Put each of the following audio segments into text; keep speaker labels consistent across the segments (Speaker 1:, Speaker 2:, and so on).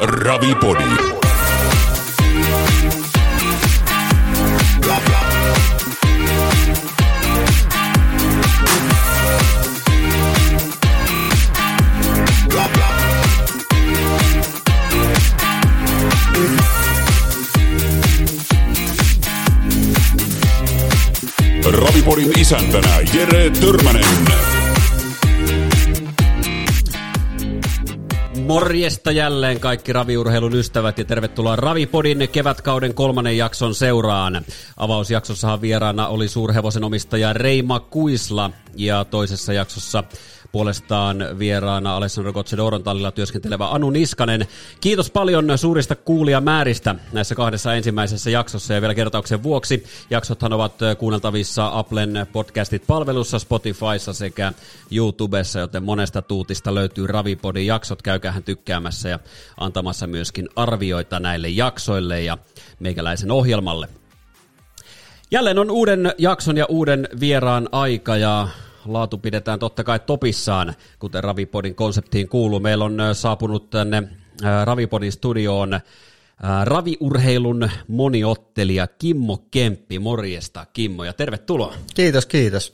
Speaker 1: Ravipodi. Ravipodin isäntänä Jere Törmänen.
Speaker 2: Morjesta jälleen kaikki raviurheilun ystävät ja tervetuloa Ravipodin kevätkauden kolmannen jakson seuraan. Avausjaksossahan vieraana oli suurhevosen omistaja Reima Kuisla ja toisessa jaksossa puolestaan vieraana Alessandro Goccedoron tallilla työskentelevä Anu Niskanen. Kiitos paljon suurista kuulijamääristä näissä kahdessa ensimmäisessä jaksossa ja vielä kertauksen vuoksi. Jaksothan ovat kuunneltavissa Applen podcastit palvelussa, Spotifyssa sekä YouTubessa, joten monesta tuutista löytyy Ravipodin jaksot. Käykähän tykkäämässä ja antamassa myöskin arvioita näille jaksoille ja meikäläisen ohjelmalle. Jälleen on uuden jakson ja uuden vieraan aika ja laatu pidetään totta kai topissaan, kuten Ravipodin konseptiin kuuluu. Meillä on saapunut tänne Ravipodin studioon raviurheilun moniottelija Kimmo Kemppi. Morjesta Kimmo ja tervetuloa.
Speaker 3: Kiitos, kiitos.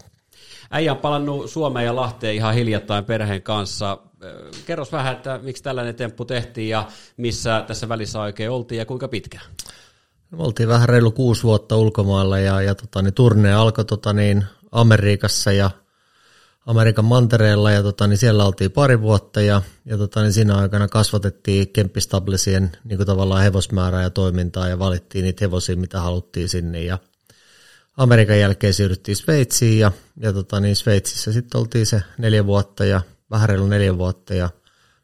Speaker 2: Äijä on palannut Suomeen ja Lahteen ihan hiljattain perheen kanssa. Kerros vähän, että miksi tällainen temppu tehtiin ja missä tässä välissä oikein oltiin ja kuinka pitkään?
Speaker 3: Me oltiin vähän reilu kuusi vuotta ulkomailla ja, ja tota, niin, turne alkoi tota, niin, Amerikassa ja Amerikan mantereella ja tota, niin siellä oltiin pari vuotta ja, ja tota, niin siinä aikana kasvatettiin Kemppistablisien niin tavallaan hevosmäärää ja toimintaa ja valittiin niitä hevosia, mitä haluttiin sinne ja Amerikan jälkeen siirryttiin Sveitsiin ja, ja tota, niin Sveitsissä sitten oltiin se neljä vuotta ja vähän reilu neljä vuotta ja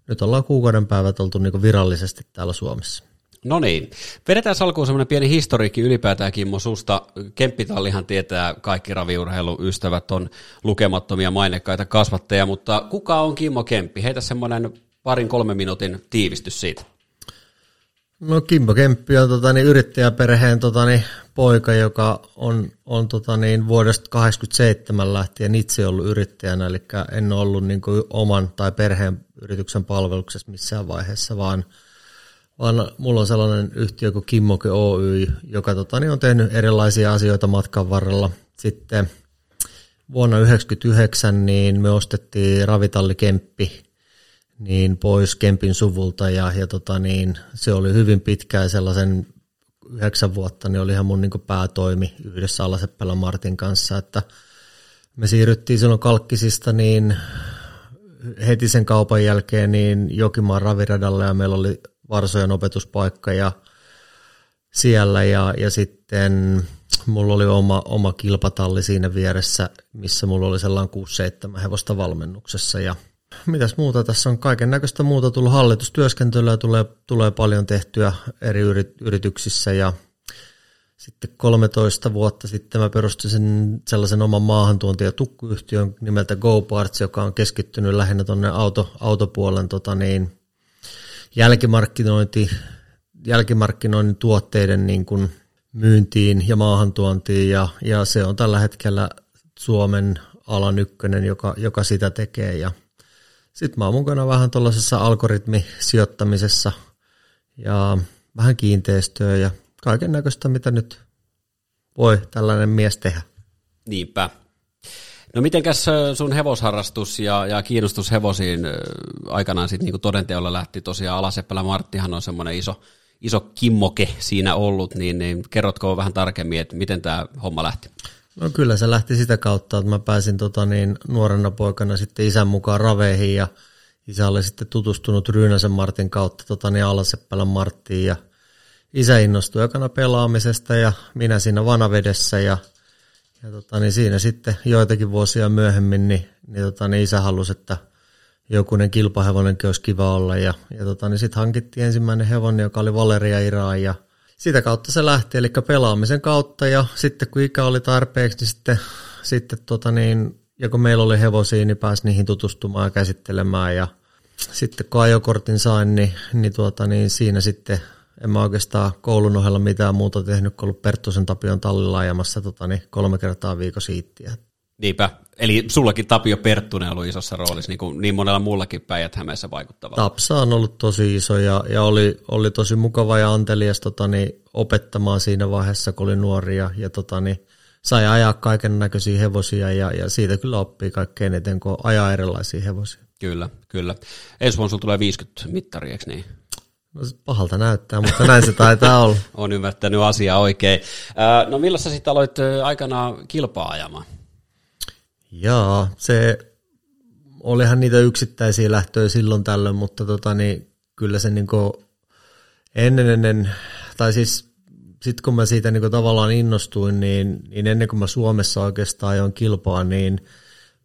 Speaker 3: nyt ollaan kuukauden päivät oltu niin virallisesti täällä Suomessa.
Speaker 2: No niin. Vedetään alkuun semmoinen pieni historiikki ylipäätään Kimmo susta. Kemppitallihan tietää kaikki raviurheiluystävät on lukemattomia mainekkaita kasvattajia, mutta kuka on Kimmo Kemppi? Heitä semmoinen parin kolmen minuutin tiivistys siitä.
Speaker 3: No Kimmo Kemppi on tota, niin, yrittäjäperheen tota, niin, poika, joka on, on tota, niin, vuodesta 1987 lähtien itse ollut yrittäjänä, eli en ollut niin kuin, oman tai perheen yrityksen palveluksessa missään vaiheessa, vaan – vaan mulla on sellainen yhtiö kuin Kimmoke Oy, joka tota, niin on tehnyt erilaisia asioita matkan varrella. Sitten vuonna 1999 niin me ostettiin Ravitalli Kemppi niin pois Kempin suvulta ja, ja tota, niin, se oli hyvin pitkään sellaisen yhdeksän vuotta, niin oli ihan mun niin päätoimi yhdessä Alaseppälä Martin kanssa, että me siirryttiin silloin Kalkkisista niin heti sen kaupan jälkeen niin Jokimaan raviradalle ja meillä oli Varsojen opetuspaikka ja siellä ja, ja sitten mulla oli oma, oma kilpatalli siinä vieressä, missä mulla oli sellainen 6-7 hevosta valmennuksessa. Ja mitäs muuta tässä on? Kaiken näköistä muuta tullut. Hallitustyöskentelyä tulee, tulee paljon tehtyä eri yrityksissä ja sitten 13 vuotta sitten mä perustin sen sellaisen oman maahantuonti- ja tukkuyhtiön nimeltä GoParts, joka on keskittynyt lähinnä tuonne auto, autopuolen tota niin, jälkimarkkinointi, jälkimarkkinoinnin tuotteiden niin kuin myyntiin ja maahantuontiin ja, ja se on tällä hetkellä Suomen alan ykkönen, joka, joka sitä tekee ja sitten mä oon mukana vähän tuollaisessa algoritmisijoittamisessa ja vähän kiinteistöä ja kaiken näköistä, mitä nyt voi tällainen mies tehdä.
Speaker 2: Niinpä. No mitenkäs sun hevosharrastus ja, ja kiinnostus hevosiin aikanaan sitten niinku todenteolla lähti tosiaan Alaseppälä Marttihan on semmoinen iso, iso kimmoke siinä ollut, niin, niin kerrotko vähän tarkemmin, että miten tämä homma lähti?
Speaker 3: No kyllä se lähti sitä kautta, että mä pääsin tota niin, nuorena poikana sitten isän mukaan raveihin ja isä oli sitten tutustunut Ryynäsen Martin kautta tota niin, Alaseppälän Marttiin ja isä innostui ekana pelaamisesta ja minä siinä vanavedessä ja ja tota, niin siinä sitten joitakin vuosia myöhemmin niin, niin, tota, niin isä halusi, että jokunen kilpahevonenkin olisi kiva olla. Ja, ja tota, niin sitten hankittiin ensimmäinen hevonen, joka oli Valeria Iraan ja sitä kautta se lähti, eli pelaamisen kautta ja sitten kun ikä oli tarpeeksi, niin sitten, sitten tota niin, ja kun meillä oli hevosia, niin pääsi niihin tutustumaan ja käsittelemään ja sitten kun ajokortin sain, niin, niin, tuota, niin siinä sitten en mä oikeastaan koulun ohella mitään muuta tehnyt kuin ollut Perttusen Tapion tallilla ajamassa tota, niin kolme kertaa viikon siittiä.
Speaker 2: Niinpä. Eli sullakin Tapio Perttunen on ollut isossa roolissa, niin kuin niin monella muullakin päijät hämeessä vaikuttavalla.
Speaker 3: Tapsa on ollut tosi iso ja, ja oli, oli tosi mukava ja antelias tota, niin, opettamaan siinä vaiheessa, kun oli nuori ja, ja tota, niin, sai ajaa kaiken näköisiä hevosia ja, ja siitä kyllä oppii kaikkein eniten, kun ajaa erilaisia hevosia.
Speaker 2: Kyllä, kyllä. Ensi vuonna sulla tulee 50 mittari, eikö niin?
Speaker 3: No pahalta näyttää, mutta näin se taitaa olla.
Speaker 2: on ymmärtänyt asiaa oikein. no milloin sä sitten aloit aikanaan kilpaa ajamaan?
Speaker 3: Jaa, se olihan niitä yksittäisiä lähtöjä silloin tällöin, mutta tota, niin, kyllä se niin ennen, ennen, tai siis sitten kun mä siitä niin tavallaan innostuin, niin, niin ennen kuin mä Suomessa oikeastaan ajoin kilpaa, niin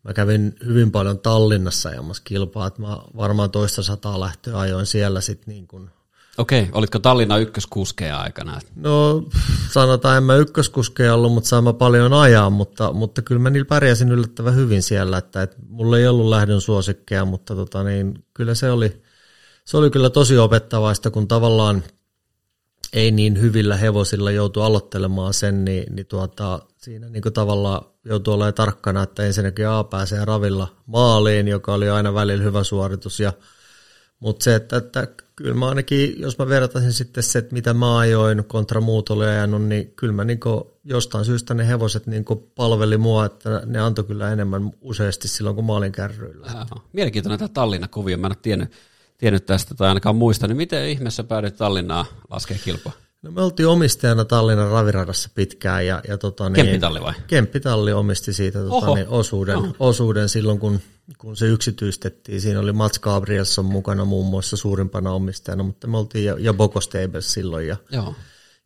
Speaker 3: mä kävin hyvin paljon Tallinnassa ajamassa kilpaa, että mä varmaan toista sataa lähtöä ajoin siellä sitten niin kuin
Speaker 2: Okei, olitko Tallinna ykköskuskeja aikana?
Speaker 3: No sanotaan, en mä ykköskuskeja ollut, mutta saan mä paljon ajaa, mutta, mutta kyllä mä niillä pärjäsin yllättävän hyvin siellä, että, että mulla ei ollut lähdön suosikkeja, mutta tota, niin, kyllä se oli, se oli kyllä tosi opettavaista, kun tavallaan ei niin hyvillä hevosilla joutu aloittelemaan sen, niin, niin tuota, siinä niin tavallaan joutuu olemaan tarkkana, että ensinnäkin A pääsee ravilla maaliin, joka oli aina välillä hyvä suoritus, ja mutta se, että, että kyllä mä ainakin, jos mä vertaisin sitten se, että mitä mä ajoin kontra muut oli ajanut, niin kyllä mä niin jostain syystä ne hevoset niin palveli mua, että ne antoi kyllä enemmän useasti silloin, kun mä olin kärryillä. Aha.
Speaker 2: Mielenkiintoinen tämä Tallinna-kuvio, mä en ole tiennyt, tiennyt tästä tai ainakaan muista, niin miten ihmeessä päädyit Tallinnaa laskea kilpaa?
Speaker 3: No me oltiin omistajana Tallinnan raviradassa pitkään. Ja, ja tota,
Speaker 2: niin, Kemppitalli vai?
Speaker 3: Kemppitalli omisti siitä tota, niin, osuuden, Oho. osuuden silloin, kun, kun se yksityistettiin. Siinä oli Mats Gabrielsson mukana muun muassa suurimpana omistajana, mutta me oltiin ja, ja Boko Stables silloin. Ja,
Speaker 2: Joo.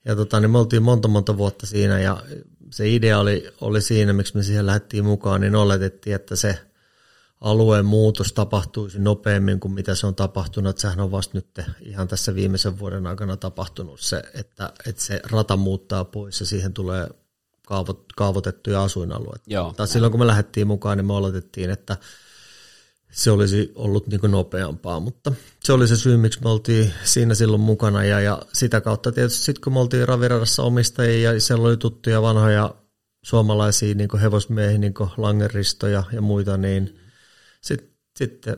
Speaker 3: ja tota, niin me oltiin monta monta vuotta siinä ja se idea oli, oli siinä, miksi me siihen lähdettiin mukaan, niin oletettiin, että se – alueen muutos tapahtuisi nopeammin kuin mitä se on tapahtunut. Että sehän on vasta nyt ihan tässä viimeisen vuoden aikana tapahtunut se, että, että se rata muuttaa pois ja siihen tulee kaavot, kaavoitettuja asuinalueita.
Speaker 2: Joo.
Speaker 3: Tai silloin kun me lähdettiin mukaan, niin me oletettiin, että se olisi ollut niin kuin nopeampaa, mutta se oli se syy, miksi me oltiin siinä silloin mukana ja, ja sitä kautta tietysti sitten kun me oltiin Raviradassa omistajia ja siellä oli tuttuja vanhoja suomalaisia niin kuin hevosmiehiä, niin kuin Langeristo ja, ja muita, niin sitten, sitten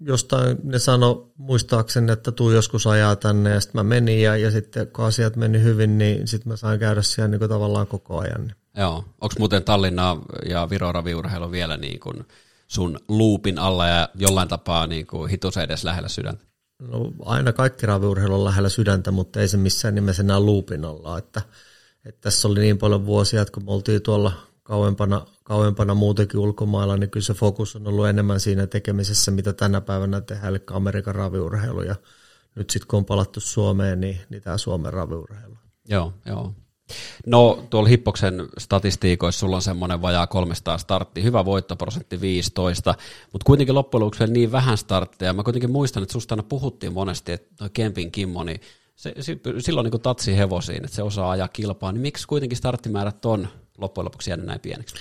Speaker 3: jostain ne sano muistaakseni, että tuu joskus ajaa tänne ja sitten mä menin ja, ja sitten kun asiat meni hyvin, niin sitten mä sain käydä siellä niin kuin tavallaan koko ajan. Niin.
Speaker 2: Joo, onko muuten Tallinna ja Viro raviurheilu vielä niin kuin sun luupin alla ja jollain tapaa niin kuin hitusen edes lähellä sydäntä?
Speaker 3: No aina kaikki raviurheilu on lähellä sydäntä, mutta ei se missään nimessä enää luupin alla, että, että tässä oli niin paljon vuosia, että kun me oltiin tuolla kauempana, kauempana muutenkin ulkomailla, niin kyllä se fokus on ollut enemmän siinä tekemisessä, mitä tänä päivänä tehdään, eli Amerikan raviurheilu. Ja nyt sitten kun on palattu Suomeen, niin, niin tämä Suomen raviurheilu.
Speaker 2: Joo, joo. No tuolla Hippoksen statistiikoissa sulla on semmoinen vajaa 300 startti, hyvä voittoprosentti 15, mutta kuitenkin loppujen lopuksi niin vähän startteja. Mä kuitenkin muistan, että susta aina puhuttiin monesti, että toi Kempin Kimmo, niin se, silloin niin tatsi hevosiin, että se osaa ajaa kilpaa, niin miksi kuitenkin starttimäärät on loppujen lopuksi jäänyt näin pieneksi?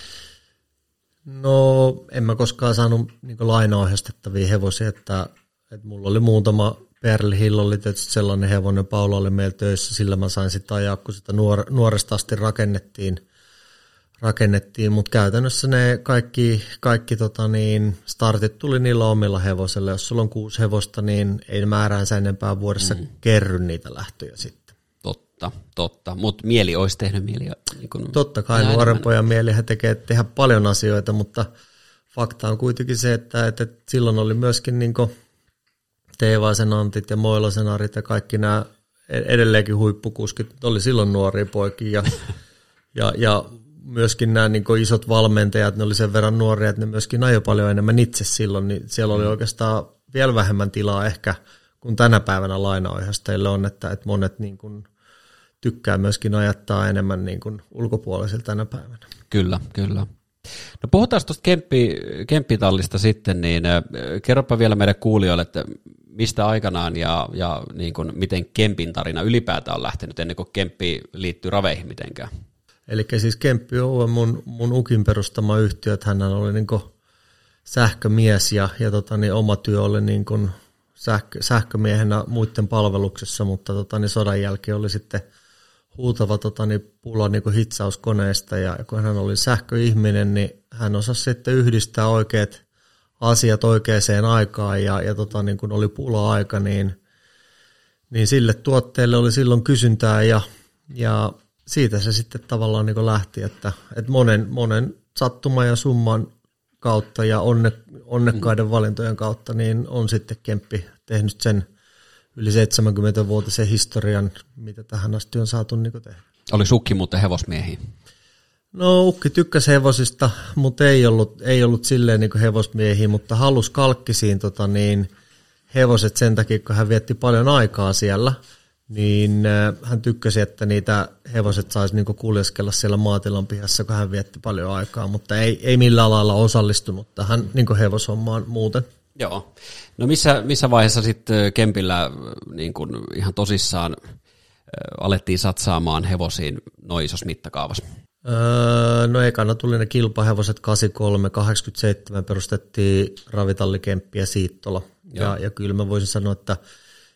Speaker 3: No en mä koskaan saanut niin lainaohjastettavia hevosia, että, että mulla oli muutama Perli Hill oli tietysti sellainen hevonen, Paula oli meillä töissä, sillä mä sain sitä ajaa, kun sitä nuor, nuoresta asti rakennettiin, rakennettiin mutta käytännössä ne kaikki, kaikki tota niin, startit tuli niillä omilla hevosilla. Jos sulla on kuusi hevosta, niin ei määräänsä enempää vuodessa mm. kerry niitä lähtöjä sitten.
Speaker 2: Totta, totta. Mutta mieli olisi tehnyt mieli. Niin kun
Speaker 3: Totta kai nuoren pojan mielihän tekee tehdä paljon asioita, mutta fakta on kuitenkin se, että, että silloin oli myöskin niin Teevaisen Antit ja Moilasen Arit ja kaikki nämä edelleenkin huippukuskit, oli silloin nuoria poikia ja, ja, ja myöskin nämä niin isot valmentajat, ne oli sen verran nuoria, että ne myöskin ajoi paljon enemmän itse silloin, niin siellä oli mm. oikeastaan vielä vähemmän tilaa ehkä kuin tänä päivänä lainaohjastajille on, että, että monet niin kuin tykkää myöskin ajattaa enemmän niin kuin ulkopuolisilta tänä päivänä.
Speaker 2: Kyllä, kyllä. No puhutaan tuosta Kemppi, Kemppitallista sitten, niin kerropa vielä meidän kuulijoille, että mistä aikanaan ja, ja niin kuin miten Kempin tarina ylipäätään on lähtenyt ennen kuin Kemppi liittyy raveihin mitenkään?
Speaker 3: Eli siis Kemppi on mun, mun ukin perustama yhtiö, että hän oli niin sähkömies ja, ja tota, niin oma työ oli niin kuin sähkö, sähkömiehenä muiden palveluksessa, mutta tota, niin sodan jälkeen oli sitten huutava tota, niin pula niin kuin hitsauskoneesta ja kun hän oli sähköihminen, niin hän osasi sitten yhdistää oikeat asiat oikeaan aikaan ja, ja tota, niin kun oli pula-aika, niin, niin sille tuotteelle oli silloin kysyntää ja, ja siitä se sitten tavallaan niin lähti, että, että monen, monen sattuman ja summan kautta ja onne, onnekkaiden valintojen kautta, niin on sitten Kemppi tehnyt sen yli 70-vuotisen historian, mitä tähän asti on saatu niin tehdä.
Speaker 2: Oli sukki muuten hevosmiehiä?
Speaker 3: No Ukki tykkäsi hevosista, mutta ei ollut, ei ollut silleen niin hevosmiehiä, mutta halus kalkkisiin tota niin, hevoset sen takia, kun hän vietti paljon aikaa siellä, niin äh, hän tykkäsi, että niitä hevoset saisi niin kuljeskella siellä maatilan pihassa, kun hän vietti paljon aikaa, mutta ei, ei millään lailla osallistunut tähän niin hevoshommaan muuten.
Speaker 2: Joo. No missä, missä vaiheessa sitten Kempillä niin kuin ihan tosissaan alettiin satsaamaan hevosiin noin isossa mittakaavassa?
Speaker 3: Öö, no ekana tuli ne kilpahevoset 83, 87 perustettiin Ravitallikemppi ja Siittola. Ja, ja kyllä mä voisin sanoa, että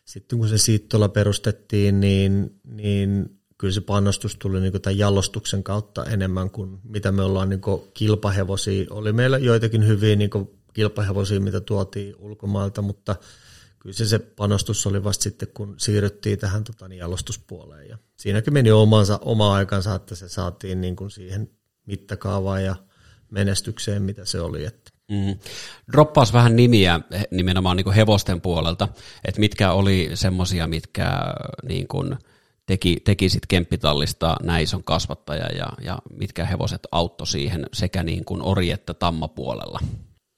Speaker 3: sitten kun se Siittola perustettiin, niin, niin kyllä se panostus tuli niin tämän jalostuksen kautta enemmän kuin mitä me ollaan niin kilpahevosia. Oli meillä joitakin hyviä niin kilpahevosia, mitä tuotiin ulkomailta, mutta kyllä se, se panostus oli vasta sitten, kun siirryttiin tähän tota, niin jalostuspuoleen. Ja siinäkin meni omansa, oma aikansa, että se saatiin niin kuin siihen mittakaavaan ja menestykseen, mitä se oli. Että.
Speaker 2: Mm. Droppaus vähän nimiä nimenomaan niin kuin hevosten puolelta, että mitkä oli semmoisia, mitkä niin kuin teki, teki sit Kemppitallista näin ison kasvattaja ja, ja mitkä hevoset auttoi siihen sekä niin kuin ori- että tammapuolella?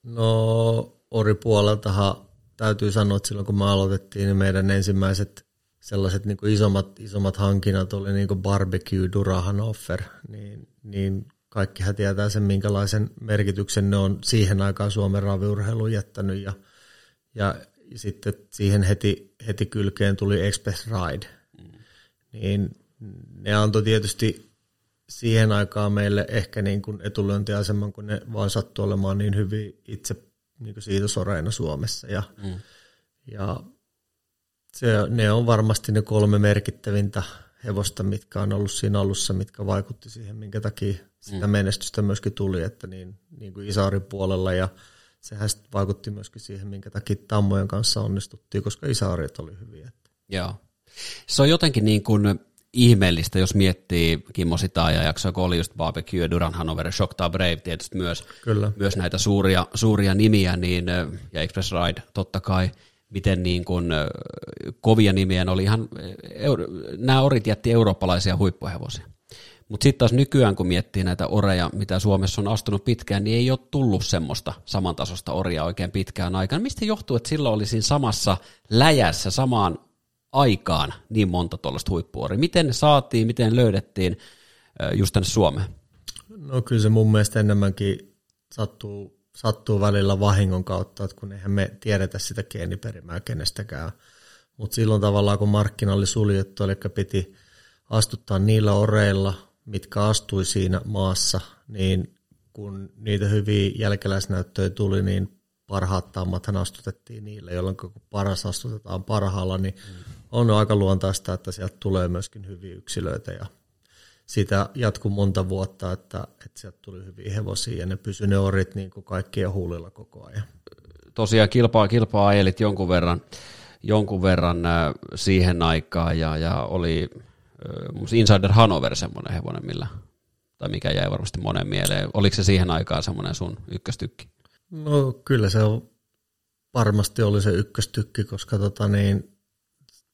Speaker 3: No oripuoleltahan täytyy sanoa, että silloin kun me aloitettiin, niin meidän ensimmäiset sellaiset niin kuin isommat, isommat hankinnat oli niin kuin barbecue Durahan offer, niin, niin kaikkihan tietää sen, minkälaisen merkityksen ne on siihen aikaan Suomen raviurheiluun jättänyt ja, ja sitten siihen heti, heti kylkeen tuli Express Ride. Mm. Niin ne antoi tietysti siihen aikaan meille ehkä niin kuin etulyöntiaseman, kun ne vaan sattui olemaan niin hyvin itse niin kuin siitä soreina Suomessa. Ja, mm. ja se, ne on varmasti ne kolme merkittävintä hevosta, mitkä on ollut siinä alussa, mitkä vaikutti siihen, minkä takia sitä mm. menestystä myöskin tuli, että niin, niin kuin Isaarin puolella ja sehän sitten vaikutti myöskin siihen, minkä takia Tammojen kanssa onnistuttiin, koska Isaarit oli hyviä.
Speaker 2: Joo. Se on jotenkin niin kuin ihmeellistä, jos miettii Kimmo ja jaksoa, kun oli just Barbecue, Duran Hanover, Shockta Brave tietysti myös, Kyllä. myös näitä suuria, suuria nimiä, niin, ja Express Ride totta kai, miten niin kuin, kovia nimiä ne oli ihan, nämä orit jätti eurooppalaisia huippuhevosia. Mutta sitten taas nykyään, kun miettii näitä oreja, mitä Suomessa on astunut pitkään, niin ei ole tullut semmoista samantasosta oria oikein pitkään aikaan. Mistä johtuu, että silloin oli siinä samassa läjässä, samaan aikaan niin monta tuollaista huippuoria? Miten ne saatiin, miten löydettiin just tänne Suomeen?
Speaker 3: No kyllä se mun mielestä enemmänkin sattuu, sattuu välillä vahingon kautta, että kun eihän me tiedetä sitä geeniperimää kenestäkään. Mutta silloin tavallaan kun markkina oli suljettu, eli piti astuttaa niillä oreilla, mitkä astui siinä maassa, niin kun niitä hyviä jälkeläisnäyttöjä tuli, niin parhaat tammathan astutettiin niille, jolloin kun paras astutetaan parhaalla, niin mm on aika luontaista, että sieltä tulee myöskin hyviä yksilöitä ja sitä jatkuu monta vuotta, että, että sieltä tuli hyviä hevosia ja ne pysyi ne orit niin kuin kaikkien huulilla koko ajan.
Speaker 2: Tosiaan kilpaa, kilpaa ajelit jonkun verran, jonkun verran äh, siihen aikaan ja, ja oli äh, Insider Hanover semmoinen hevonen, millä, tai mikä jäi varmasti monen mieleen. Oliko se siihen aikaan semmoinen sun ykköstykki?
Speaker 3: No kyllä se on, varmasti oli se ykköstykki, koska tota niin,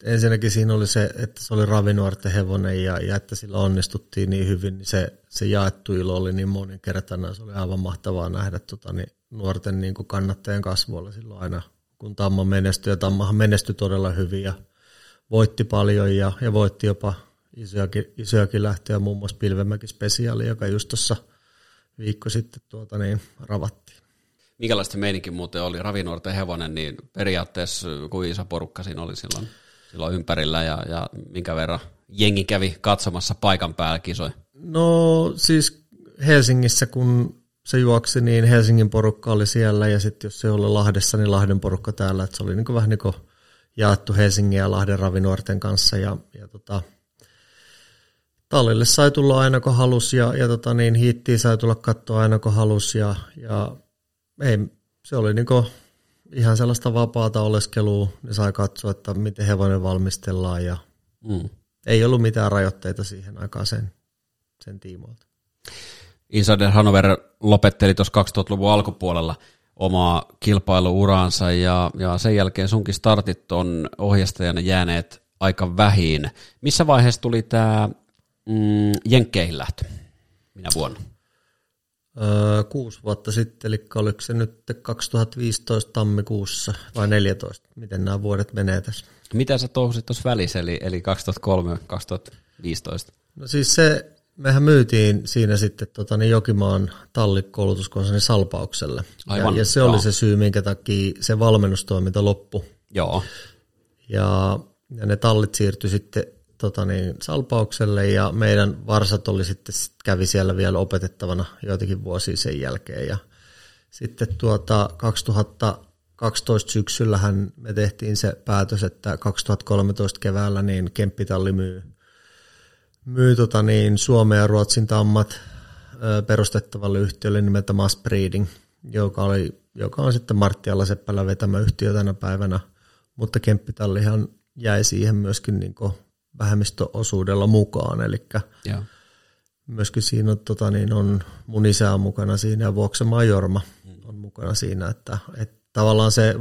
Speaker 3: ensinnäkin siinä oli se, että se oli ravinuorten hevonen ja, ja että sillä onnistuttiin niin hyvin, niin se, se jaettu ilo oli niin moninkertainen. Se oli aivan mahtavaa nähdä tota, niin nuorten niin kuin kannattajien kasvuilla silloin aina, kun Tamma menestyi. Ja Tammahan menestyi todella hyvin ja voitti paljon ja, ja voitti jopa isojakin, isojakin lähtöjä, muun muassa Pilvemäki Spesiaali, joka just tuossa viikko sitten tuota, niin, ravattiin.
Speaker 2: Minkälaista meininki muuten oli ravinuorten hevonen, niin periaatteessa kuin iso porukka siinä oli silloin? Silloin ympärillä ja, ja minkä verran jengi kävi katsomassa paikan päällä kisoi?
Speaker 3: No siis Helsingissä, kun se juoksi, niin Helsingin porukka oli siellä ja sitten jos se oli Lahdessa, niin Lahden porukka täällä. Et se oli niin vähän niin kuin jaettu Helsingin ja Lahden ravinuorten kanssa ja, ja tota, tallille sai tulla aina kun halus ja, ja tota niin, hiittiin sai tulla katsoa aina kun halus ja, ja ei, se oli niinku ihan sellaista vapaata oleskelua, ne sai katsoa, että miten hevonen valmistellaan ja mm. ei ollut mitään rajoitteita siihen aikaan sen, sen tiimoilta.
Speaker 2: Insider Hanover lopetteli tuossa 2000-luvun alkupuolella omaa kilpailuuraansa ja, ja sen jälkeen sunkin startit on ohjastajana jääneet aika vähin. Missä vaiheessa tuli tämä mm, Jenkkeihin lähtö? Minä vuonna?
Speaker 3: Öö, kuusi vuotta sitten, eli oliko se nyt 2015 tammikuussa vai 14? Miten nämä vuodet menee tässä?
Speaker 2: Mitä sä touhusit tuossa välissä, eli, eli 2003-2015?
Speaker 3: No siis se, mehän myytiin siinä sitten tota, niin Jokimaan tallikoulutuskonsernin Salpaukselle. Aivan, ja, ja se joo. oli se syy, minkä takia se valmennustoiminta loppui.
Speaker 2: Joo.
Speaker 3: Ja, ja ne tallit siirtyi sitten tota niin, Salpaukselle ja meidän varsat oli sitten, kävi siellä vielä opetettavana joitakin vuosia sen jälkeen. Ja sitten tuota 2012 syksyllähän me tehtiin se päätös, että 2013 keväällä niin Kemppitalli myy, myy tota niin, Suomen ja Ruotsin tammat perustettavalle yhtiölle nimeltä Mass Breeding, joka, oli, joka on sitten Martti Alaseppälä vetämä yhtiö tänä päivänä, mutta Kemppitallihan jäi siihen myöskin niin vähemmistöosuudella mukaan, eli myöskin siinä on, tota, niin on mun isä on mukana siinä ja Vuoksemaa Jorma on mukana siinä, että, että tavallaan se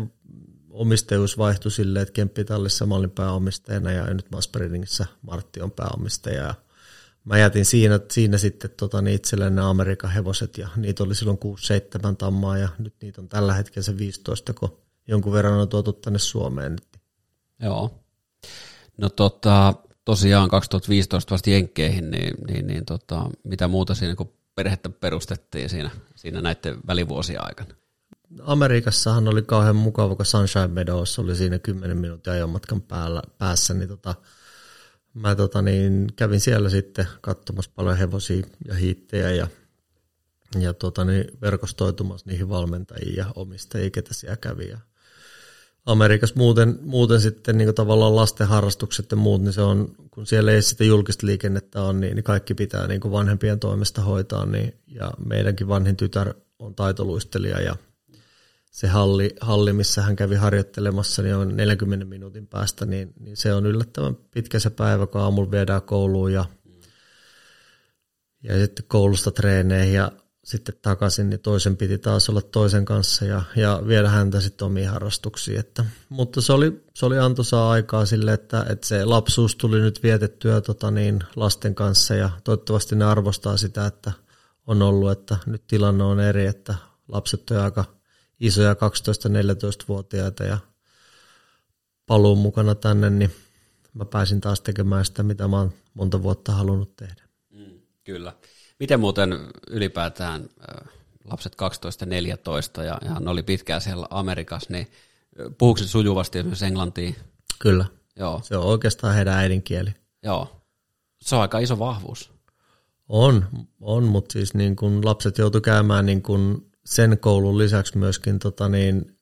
Speaker 3: omistajuus vaihtui silleen, että Kemppitallissa mä olin pääomistajana ja nyt Masperingissä Martti on pääomistaja ja mä jätin siinä, siinä sitten tota, niin itselleen ne Amerikan hevoset ja niitä oli silloin 6-7 tammaa ja nyt niitä on tällä hetkellä se 15, kun jonkun verran on tuotu tänne Suomeen.
Speaker 2: Joo. No tota, tosiaan 2015 vasta Jenkkeihin, niin, niin, niin tota, mitä muuta siinä, kun perhettä perustettiin siinä, siinä näiden välivuosien aikana?
Speaker 3: Amerikassahan oli kauhean mukava, kun Sunshine Meadows oli siinä 10 minuutin ajomatkan päällä, päässä, niin, tota, mä tota, niin, kävin siellä sitten katsomassa paljon hevosia ja hiittejä ja, ja tota, niin, verkostoitumassa niihin valmentajiin ja omistajiin, ketä siellä kävi. Ja Amerikassa muuten, muuten sitten niin tavallaan lasten harrastukset ja muut, niin se on, kun siellä ei sitä julkista liikennettä on, niin, niin kaikki pitää niin kuin vanhempien toimesta hoitaa. Niin, ja meidänkin vanhin tytär on taitoluistelija ja se halli, halli, missä hän kävi harjoittelemassa, niin on 40 minuutin päästä, niin, niin se on yllättävän pitkä se päivä, kun aamulla viedään kouluun ja, ja sitten koulusta treeneihin ja sitten takaisin, niin toisen piti taas olla toisen kanssa ja, ja viedä häntä sitten omiin harrastuksiin. Että, mutta se oli, se oli antoisaa aikaa sille, että, että se lapsuus tuli nyt vietettyä tota niin, lasten kanssa ja toivottavasti ne arvostaa sitä, että on ollut, että nyt tilanne on eri, että lapset on aika isoja 12-14-vuotiaita ja paluun mukana tänne, niin mä pääsin taas tekemään sitä, mitä mä oon monta vuotta halunnut tehdä.
Speaker 2: Mm, kyllä. Miten muuten ylipäätään lapset 12-14 ja, ja ne oli pitkään siellä Amerikassa, niin puhuuko sujuvasti esimerkiksi englantia?
Speaker 3: Kyllä. Joo. Se on oikeastaan heidän äidinkieli.
Speaker 2: Joo. Se on aika iso vahvuus.
Speaker 3: On, on mutta siis niin kun lapset joutu käymään niin kun sen koulun lisäksi myöskin tota niin,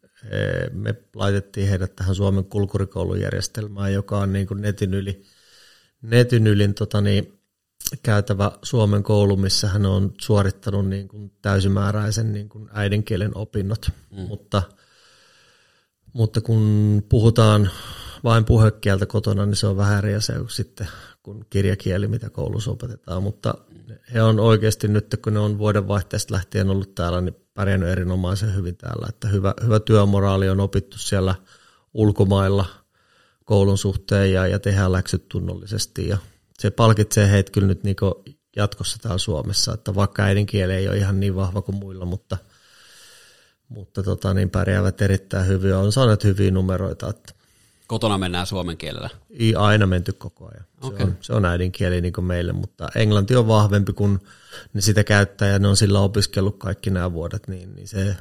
Speaker 3: me laitettiin heidät tähän Suomen kulkurikoulujärjestelmään, joka on niin kuin netin yli, netin ylin tota niin, käytävä Suomen koulu, missä hän on suorittanut niin kuin täysimääräisen niin kuin äidinkielen opinnot, mm. mutta, mutta kun puhutaan vain puhekieltä kotona, niin se on vähän eri asia kuin sitten kun kirjakieli, mitä koulussa opetetaan, mutta he on oikeasti nyt, kun ne on vuodenvaihteesta lähtien ollut täällä, niin pärjännyt erinomaisen hyvin täällä, että hyvä, hyvä työmoraali on opittu siellä ulkomailla koulun suhteen ja, ja tehdään läksyt tunnollisesti ja se palkitsee heitä kyllä nyt niinku jatkossa täällä Suomessa, että vaikka äidinkieli ei ole ihan niin vahva kuin muilla, mutta, mutta tota, niin pärjäävät erittäin hyvin on saaneet hyviä numeroita. Että
Speaker 2: Kotona mennään suomen kielellä?
Speaker 3: Ei aina menty koko ajan. Okay. Se, on, se on äidinkieli niin kuin meille, mutta englanti on vahvempi, kun ne sitä käyttää ja ne on sillä opiskellut kaikki nämä vuodet, niin, niin se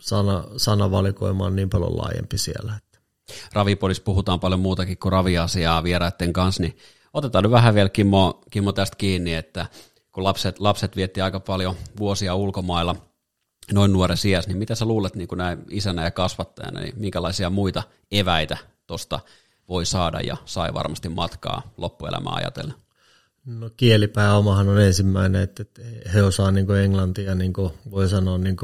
Speaker 3: sana, sanavalikoima on niin paljon laajempi siellä.
Speaker 2: Ravipodissa puhutaan paljon muutakin kuin raviasiaa vieraiden kanssa, niin otetaan nyt vähän vielä Kimmo, Kimmo tästä kiinni, että kun lapset, lapset vietti aika paljon vuosia ulkomailla noin nuoren sijassa, niin mitä sä luulet niin näin isänä ja kasvattajana, niin minkälaisia muita eväitä tuosta voi saada ja sai varmasti matkaa loppuelämää ajatellen?
Speaker 3: No kielipääomahan on ensimmäinen, että he osaa niin englantia, niin voi sanoa niin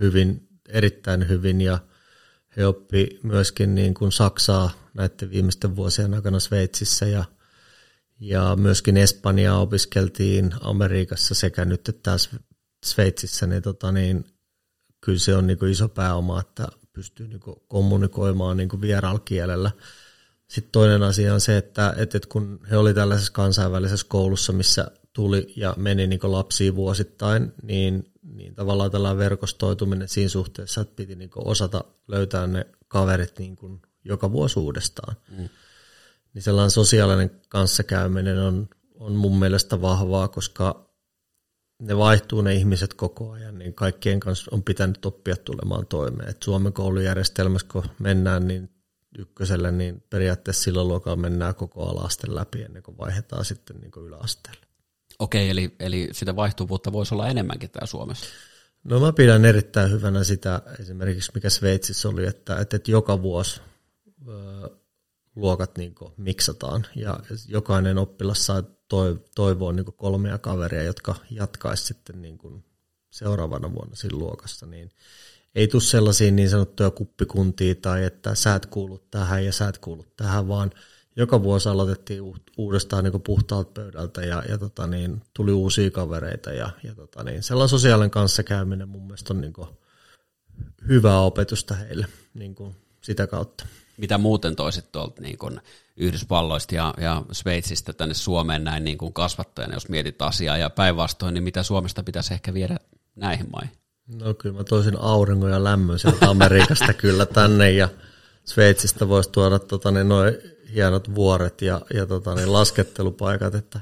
Speaker 3: hyvin, erittäin hyvin ja he oppi myöskin niin Saksaa näiden viimeisten vuosien aikana Sveitsissä ja, ja myöskin Espanjaa opiskeltiin Amerikassa sekä nyt että Sveitsissä, niin, tota, niin kyllä se on niin kuin iso pääoma, että pystyy niin kuin kommunikoimaan niin kuin vieraalla kielellä. Sitten toinen asia on se, että, että kun he oli tällaisessa kansainvälisessä koulussa, missä tuli ja meni niin lapsiin vuosittain, niin, niin tavallaan tällainen verkostoituminen siinä suhteessa, että piti niin osata löytää ne kaverit niin kuin joka vuosi uudestaan. Mm. Niin sellainen sosiaalinen kanssakäyminen on, on mun mielestä vahvaa, koska ne vaihtuu ne ihmiset koko ajan, niin kaikkien kanssa on pitänyt oppia tulemaan toimeen. Et Suomen koulujärjestelmässä, kun mennään niin ykköselle, niin periaatteessa silloin luokalla mennään koko alasten läpi ennen kuin vaihdetaan sitten niin yläasteelle.
Speaker 2: Okei, eli, eli sitä vaihtuvuutta voisi olla enemmänkin täällä Suomessa.
Speaker 3: No mä pidän erittäin hyvänä sitä esimerkiksi, mikä Sveitsissä oli, että, että, että joka vuosi luokat niin miksataan ja jokainen oppilas saa toivoa niin kolmea kaveria, jotka jatkaisi sitten niin kuin seuraavana vuonna siinä luokassa, niin ei tule sellaisia niin sanottuja kuppikuntia tai että sä et kuulu tähän ja sä et kuulu tähän, vaan joka vuosi aloitettiin uudestaan niin puhtaalta pöydältä ja, ja tota niin, tuli uusia kavereita ja, ja tota niin, sellainen sosiaalinen kanssakäyminen mun mielestä on niin hyvää opetusta heille niin kuin sitä kautta.
Speaker 2: Mitä muuten toisit tuolta niin kuin Yhdysvalloista ja, ja Sveitsistä tänne Suomeen näin niin kuin kasvattajana, jos mietit asiaa ja päinvastoin, niin mitä Suomesta pitäisi ehkä viedä näihin maihin?
Speaker 3: No kyllä mä toisin auringon ja lämmön sieltä Amerikasta kyllä tänne ja Sveitsistä voisi tuoda tota, niin noin hienot vuoret ja, ja tota, niin laskettelupaikat. Että...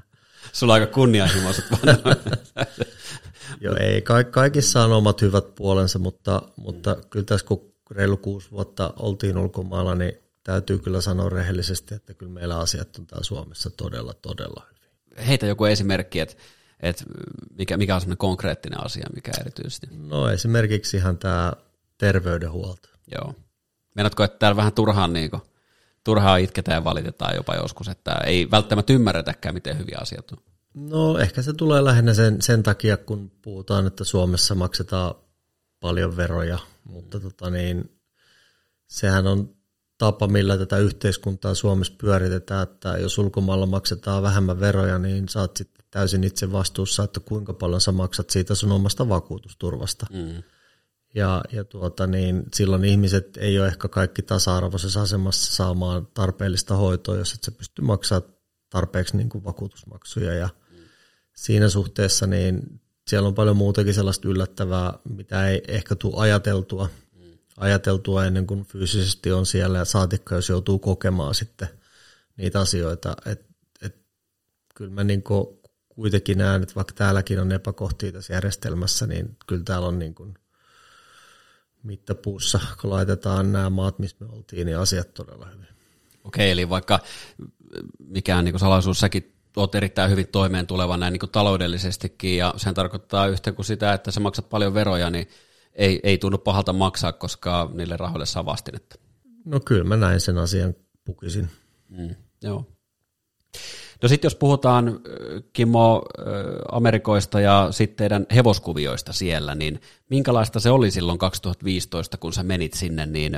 Speaker 2: Sulla on aika kunnianhimoiset
Speaker 3: Joo, ei. Ka- kaikissa on omat hyvät puolensa, mutta, mutta kyllä tässä kun reilu kuusi vuotta oltiin ulkomailla, niin täytyy kyllä sanoa rehellisesti, että kyllä meillä asiat on täällä Suomessa todella, todella hyvin.
Speaker 2: Heitä joku esimerkki, että, että mikä, mikä on sellainen konkreettinen asia, mikä erityisesti?
Speaker 3: No esimerkiksi ihan tämä terveydenhuolto.
Speaker 2: Joo. Meinaatko, että täällä vähän turhaan, niin kuin, turhaan itketään ja valitetaan jopa joskus, että ei välttämättä ymmärretäkään, miten hyviä asiat on?
Speaker 3: No ehkä se tulee lähinnä sen, sen takia, kun puhutaan, että Suomessa maksetaan paljon veroja, mutta tota niin, sehän on tapa, millä tätä yhteiskuntaa Suomessa pyöritetään, että jos ulkomailla maksetaan vähemmän veroja, niin saat sitten täysin itse vastuussa, että kuinka paljon sä maksat siitä sun omasta vakuutusturvasta. Mm. Ja, ja tuota, niin silloin ihmiset ei ole ehkä kaikki tasa-arvoisessa asemassa saamaan tarpeellista hoitoa, jos et sä pysty maksamaan tarpeeksi niin kuin vakuutusmaksuja. Ja mm. siinä suhteessa niin siellä on paljon muutakin sellaista yllättävää, mitä ei ehkä tule ajateltua, ajateltua ennen kuin fyysisesti on siellä ja saatikka, jos joutuu kokemaan sitten niitä asioita. Et, et, kyllä mä niin kuitenkin näen, että vaikka täälläkin on epäkohtia tässä järjestelmässä, niin kyllä täällä on niin kuin mittapuussa, kun laitetaan nämä maat, missä me oltiin, niin asiat todella hyvin.
Speaker 2: Okei, eli vaikka mikään niin salaisuus, säkin olet erittäin hyvin toimeen tuleva näin niin kuin taloudellisestikin, ja sen tarkoittaa yhtä kuin sitä, että sä maksat paljon veroja, niin ei, ei tunnu pahalta maksaa, koska niille rahoille saa vastinetta.
Speaker 3: No kyllä mä näin sen asian pukisin.
Speaker 2: Mm, joo. No sitten jos puhutaan, Kimmo, Amerikoista ja sitten teidän hevoskuvioista siellä, niin minkälaista se oli silloin 2015, kun sä menit sinne, niin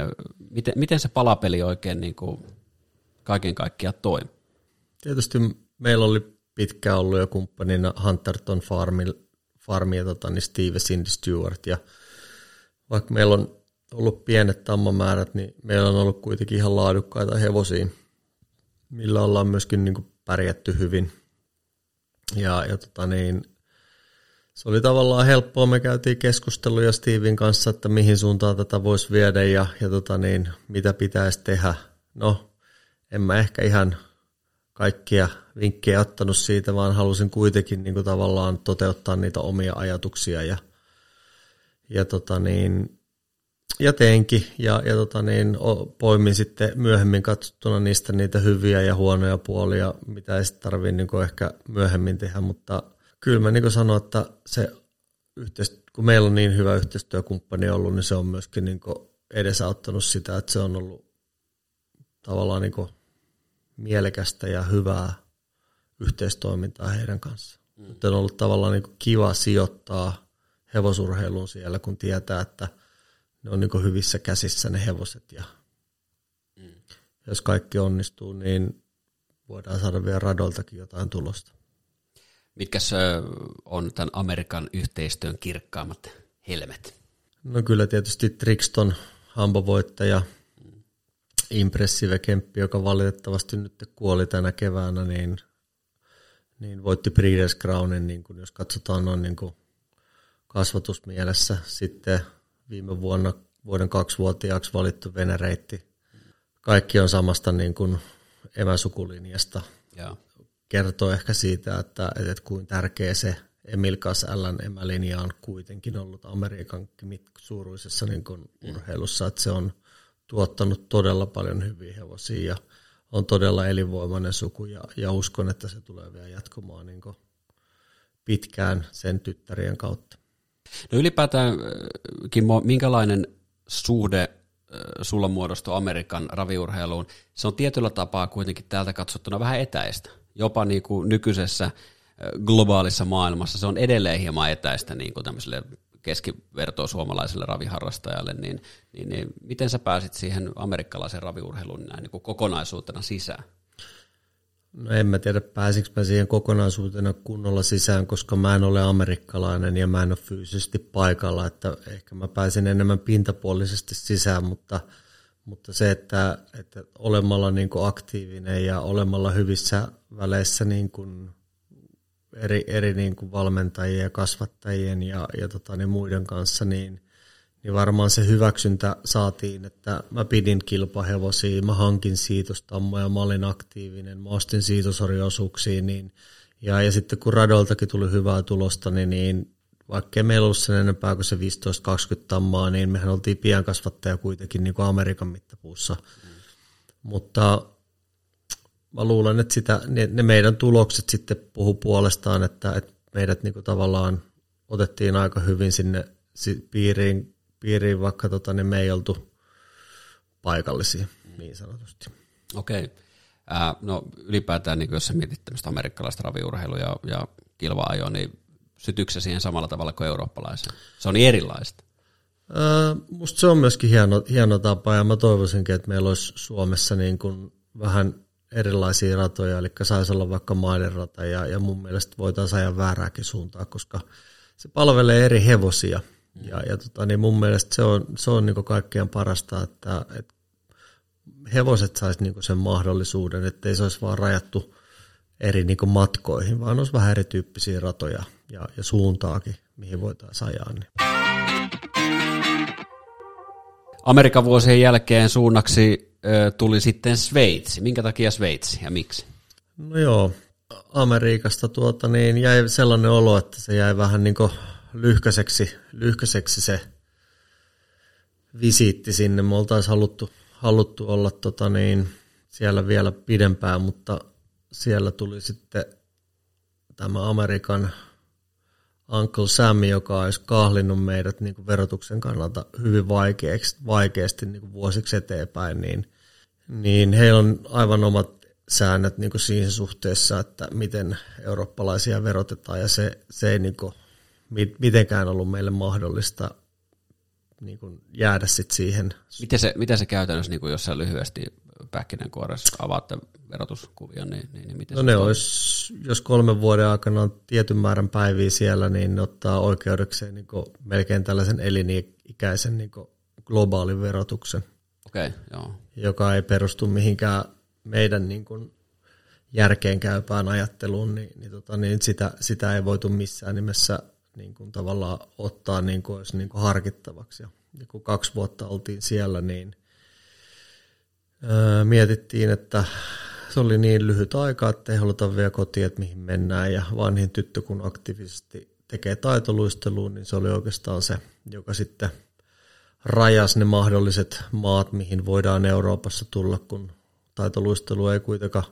Speaker 2: miten, miten se palapeli oikein niin kuin kaiken kaikkiaan toimi?
Speaker 3: Tietysti meillä oli pitkään ollut jo kumppanina Hunterton Farmi, Farmi ja tota, niin Steve Cindy Stewart, ja vaikka meillä on ollut pienet tammamäärät, niin meillä on ollut kuitenkin ihan laadukkaita hevosia, millä ollaan myöskin niin pärjätty hyvin. Ja, ja tota niin, se oli tavallaan helppoa. Me käytiin keskusteluja Steven kanssa, että mihin suuntaan tätä voisi viedä ja, ja tota niin, mitä pitäisi tehdä. No, en mä ehkä ihan kaikkia vinkkejä ottanut siitä, vaan halusin kuitenkin niin kuin tavallaan toteuttaa niitä omia ajatuksia ja, ja tota niin, ja teinkin, ja, ja tota niin, poimin sitten myöhemmin katsottuna niistä niitä hyviä ja huonoja puolia, mitä ei sitten tarvitse niin ehkä myöhemmin tehdä, mutta kyllä mä niin sanoin, että se yhteistyö, kun meillä on niin hyvä yhteistyökumppani ollut, niin se on myöskin niin edesauttanut sitä, että se on ollut tavallaan niin mielekästä ja hyvää yhteistoimintaa heidän kanssaan. Mm. Mutta on ollut tavallaan niin kiva sijoittaa hevosurheiluun siellä, kun tietää, että ne on niin hyvissä käsissä ne hevoset ja mm. jos kaikki onnistuu, niin voidaan saada vielä radoltakin jotain tulosta.
Speaker 2: Mitkä on tämän Amerikan yhteistyön kirkkaammat helmet?
Speaker 3: No kyllä tietysti Trixton hambovoittaja, Impressive Kemppi, joka valitettavasti nyt kuoli tänä keväänä, niin, niin voitti Breeders Crownin, niin kun jos katsotaan noin niin kuin kasvatusmielessä. Sitten viime vuonna vuoden kaksivuotiaaksi valittu Venereitti. Kaikki on samasta niin kuin emäsukulinjasta. Ja. Kertoo ehkä siitä, että, että kuin tärkeä se Emil Kasälän emälinja on kuitenkin ollut Amerikan suuruisessa niin kuin urheilussa, että se on tuottanut todella paljon hyviä hevosia ja on todella elinvoimainen suku ja, ja uskon, että se tulee vielä jatkumaan niin pitkään sen tyttärien kautta.
Speaker 2: No ylipäätään, äh, Kimmo, minkälainen suhde äh, sulla muodostuu Amerikan raviurheiluun? Se on tietyllä tapaa kuitenkin täältä katsottuna vähän etäistä. Jopa niin kuin nykyisessä äh, globaalissa maailmassa se on edelleen hieman etäistä niin kuin tämmöiselle keskivertoa suomalaiselle raviharrastajalle, niin, niin, niin miten sä pääsit siihen amerikkalaisen raviurheiluun näin niin kuin kokonaisuutena sisään?
Speaker 3: No en mä tiedä, pääsinkö mä siihen kokonaisuutena kunnolla sisään, koska mä en ole amerikkalainen ja mä en ole fyysisesti paikalla, että ehkä mä pääsin enemmän pintapuolisesti sisään, mutta, mutta se, että, että olemalla niin kuin aktiivinen ja olemalla hyvissä väleissä niin kuin eri, eri niin kuin valmentajien ja kasvattajien ja, ja tota, niin muiden kanssa, niin, niin varmaan se hyväksyntä saatiin, että mä pidin kilpahevosia, mä hankin siitostammoja, mä olin aktiivinen, mä ostin siitosarjoisuuksia, niin, ja, ja sitten kun radoltakin tuli hyvää tulosta, niin, niin vaikka meillä ollut sen enempää kuin se 15-20 tammaa, niin mehän oltiin piankasvattaja kuitenkin niin kuin Amerikan mittapuussa. Mm. Mutta mä luulen, että sitä, ne, ne meidän tulokset sitten puhu puolestaan, että, että meidät niin kuin tavallaan otettiin aika hyvin sinne piiriin, piiriin vaikka tota, niin me ei oltu paikallisia niin sanotusti.
Speaker 2: Okei. Okay. Äh, no ylipäätään, niin jos sä mietit tämmöistä amerikkalaista raviurheilua ja, ja kilva niin sytyksä siihen samalla tavalla kuin eurooppalaisen? Se on niin erilaista.
Speaker 3: Äh, musta se on myöskin hieno, hieno tapa ja mä toivoisinkin, että meillä olisi Suomessa niin kuin vähän erilaisia ratoja, eli saisi olla vaikka maiderata ja, ja mun mielestä voitaisiin ajaa väärääkin suuntaa, koska se palvelee eri hevosia. Ja, ja tota, niin mun mielestä se on, se on niin kaikkein parasta, että, että hevoset saisi niin sen mahdollisuuden, ettei se olisi vaan rajattu eri niin matkoihin, vaan olisi vähän erityyppisiä ratoja ja, ja suuntaakin, mihin voitaisiin ajaa. Niin.
Speaker 2: Amerikan vuosien jälkeen suunnaksi tuli sitten Sveitsi. Minkä takia Sveitsi ja miksi?
Speaker 3: No joo, Amerikasta tuota, niin jäi sellainen olo, että se jäi vähän niin lyhkäiseksi, lyhkäiseksi se visiitti sinne. Me oltaisiin haluttu, haluttu olla tota niin, siellä vielä pidempään, mutta siellä tuli sitten tämä Amerikan Uncle Sam, joka olisi kahlinnut meidät niin kuin verotuksen kannalta hyvin vaikeasti, vaikeasti niin kuin vuosiksi eteenpäin, niin, niin heillä on aivan omat säännöt niin kuin siinä suhteessa, että miten eurooppalaisia verotetaan, ja se, se ei niin kuin, mitenkään ollut meille mahdollista niin kuin jäädä sit siihen.
Speaker 2: Miten se, miten se käytännössä, niin kuin jos sä lyhyesti pähkinänkuoressa avaatte verotuskuvion, niin, niin, niin miten
Speaker 3: no ne olisi, jos kolmen vuoden aikana on tietyn määrän päiviä siellä, niin ne ottaa oikeudekseen niin melkein tällaisen elinikäisen niin globaalin verotuksen.
Speaker 2: Okay, joo.
Speaker 3: Joka ei perustu mihinkään meidän niin kuin järkeen käypään ajatteluun, niin, niin, tota, niin sitä, sitä ei voitu missään nimessä niin kuin tavallaan ottaa niin kuin olisi niin kuin harkittavaksi. Ja kun kaksi vuotta oltiin siellä, niin öö, mietittiin, että se oli niin lyhyt aika, että ei haluta vielä kotiin, että mihin mennään. Ja vanhin tyttö, kun aktiivisesti tekee taitoluisteluun, niin se oli oikeastaan se, joka sitten rajasi ne mahdolliset maat, mihin voidaan Euroopassa tulla, kun taitoluistelu ei kuitenkaan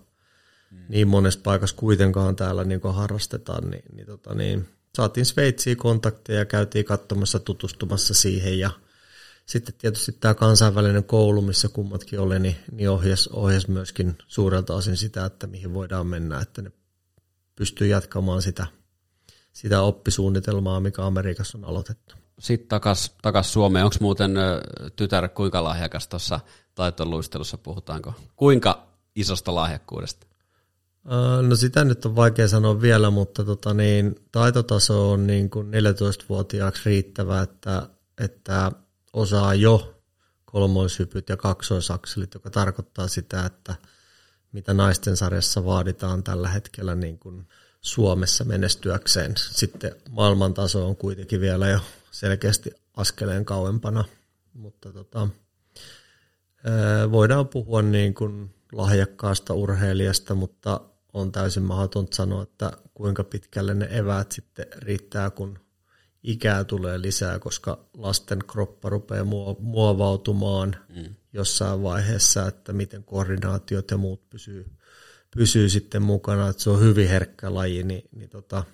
Speaker 3: mm. niin monessa paikassa kuitenkaan täällä niin harrastetaan, niin, niin, tota, niin saatiin Sveitsiin kontakteja ja käytiin katsomassa, tutustumassa siihen ja sitten tietysti tämä kansainvälinen koulu, missä kummatkin oli, niin, niin ohjasi, ohjas myöskin suurelta osin sitä, että mihin voidaan mennä, että ne pystyy jatkamaan sitä, sitä oppisuunnitelmaa, mikä Amerikassa on aloitettu.
Speaker 2: Sitten takas, takas Suomeen. Onko muuten tytär kuinka lahjakas tuossa taitoluistelussa puhutaanko? Kuinka isosta lahjakkuudesta?
Speaker 3: No sitä nyt on vaikea sanoa vielä, mutta tota niin, taitotaso on niin kuin 14-vuotiaaksi riittävä, että, että osaa jo kolmoishypyt ja kaksoisakselit, joka tarkoittaa sitä, että mitä naisten sarjassa vaaditaan tällä hetkellä niin kuin Suomessa menestyäkseen. Sitten maailman taso on kuitenkin vielä jo selkeästi askeleen kauempana, mutta tota, voidaan puhua niin kuin lahjakkaasta urheilijasta, mutta on täysin mahdotonta sanoa, että kuinka pitkälle ne eväät sitten riittää, kun ikää tulee lisää, koska lasten kroppa rupeaa muo- muovautumaan mm. jossain vaiheessa, että miten koordinaatiot ja muut pysyy, pysyy sitten mukana, että se on hyvin herkkä laji, niin, niin tota,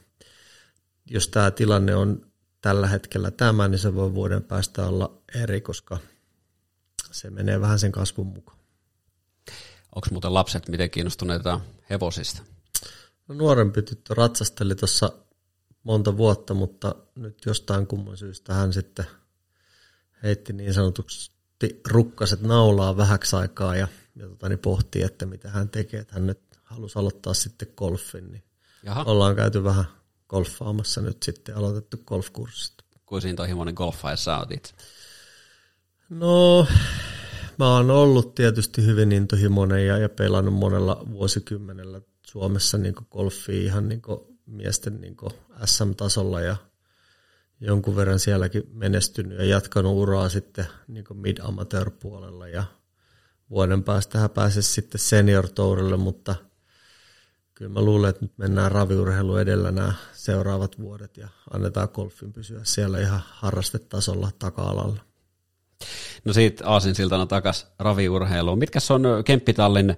Speaker 3: jos tämä tilanne on tällä hetkellä tämä, niin se voi vuoden päästä olla eri, koska se menee vähän sen kasvun mukaan.
Speaker 2: Onko muuten lapset miten kiinnostuneita hevosista?
Speaker 3: No, nuorempi tyttö ratsasteli tuossa monta vuotta, mutta nyt jostain kumman syystä hän sitten heitti niin sanotusti rukkaset naulaa vähäksi aikaa ja, ja tota, niin pohti, että mitä hän tekee. Että hän nyt halusi aloittaa sitten golfin, niin
Speaker 2: Jaha,
Speaker 3: ollaan käyty vähän golfaamassa nyt sitten, aloitettu golfkurssit.
Speaker 2: kuin intohimoinen golfaaja sä oot itse?
Speaker 3: No, mä oon ollut tietysti hyvin intohimoinen ja, ja pelannut monella vuosikymmenellä Suomessa niin golfia ihan niin miesten niin SM-tasolla ja jonkun verran sielläkin menestynyt ja jatkanut uraa sitten niin mid-amateur-puolella ja vuoden päästä hän pääsisi sitten senior tourille, mutta kyllä mä luulen, että nyt mennään raviurheilu edellä nämä seuraavat vuodet ja annetaan golfin pysyä siellä ihan harrastetasolla taka-alalla.
Speaker 2: No siitä aasinsiltana takas raviurheiluun. Mitkä on Kemppitallin äh,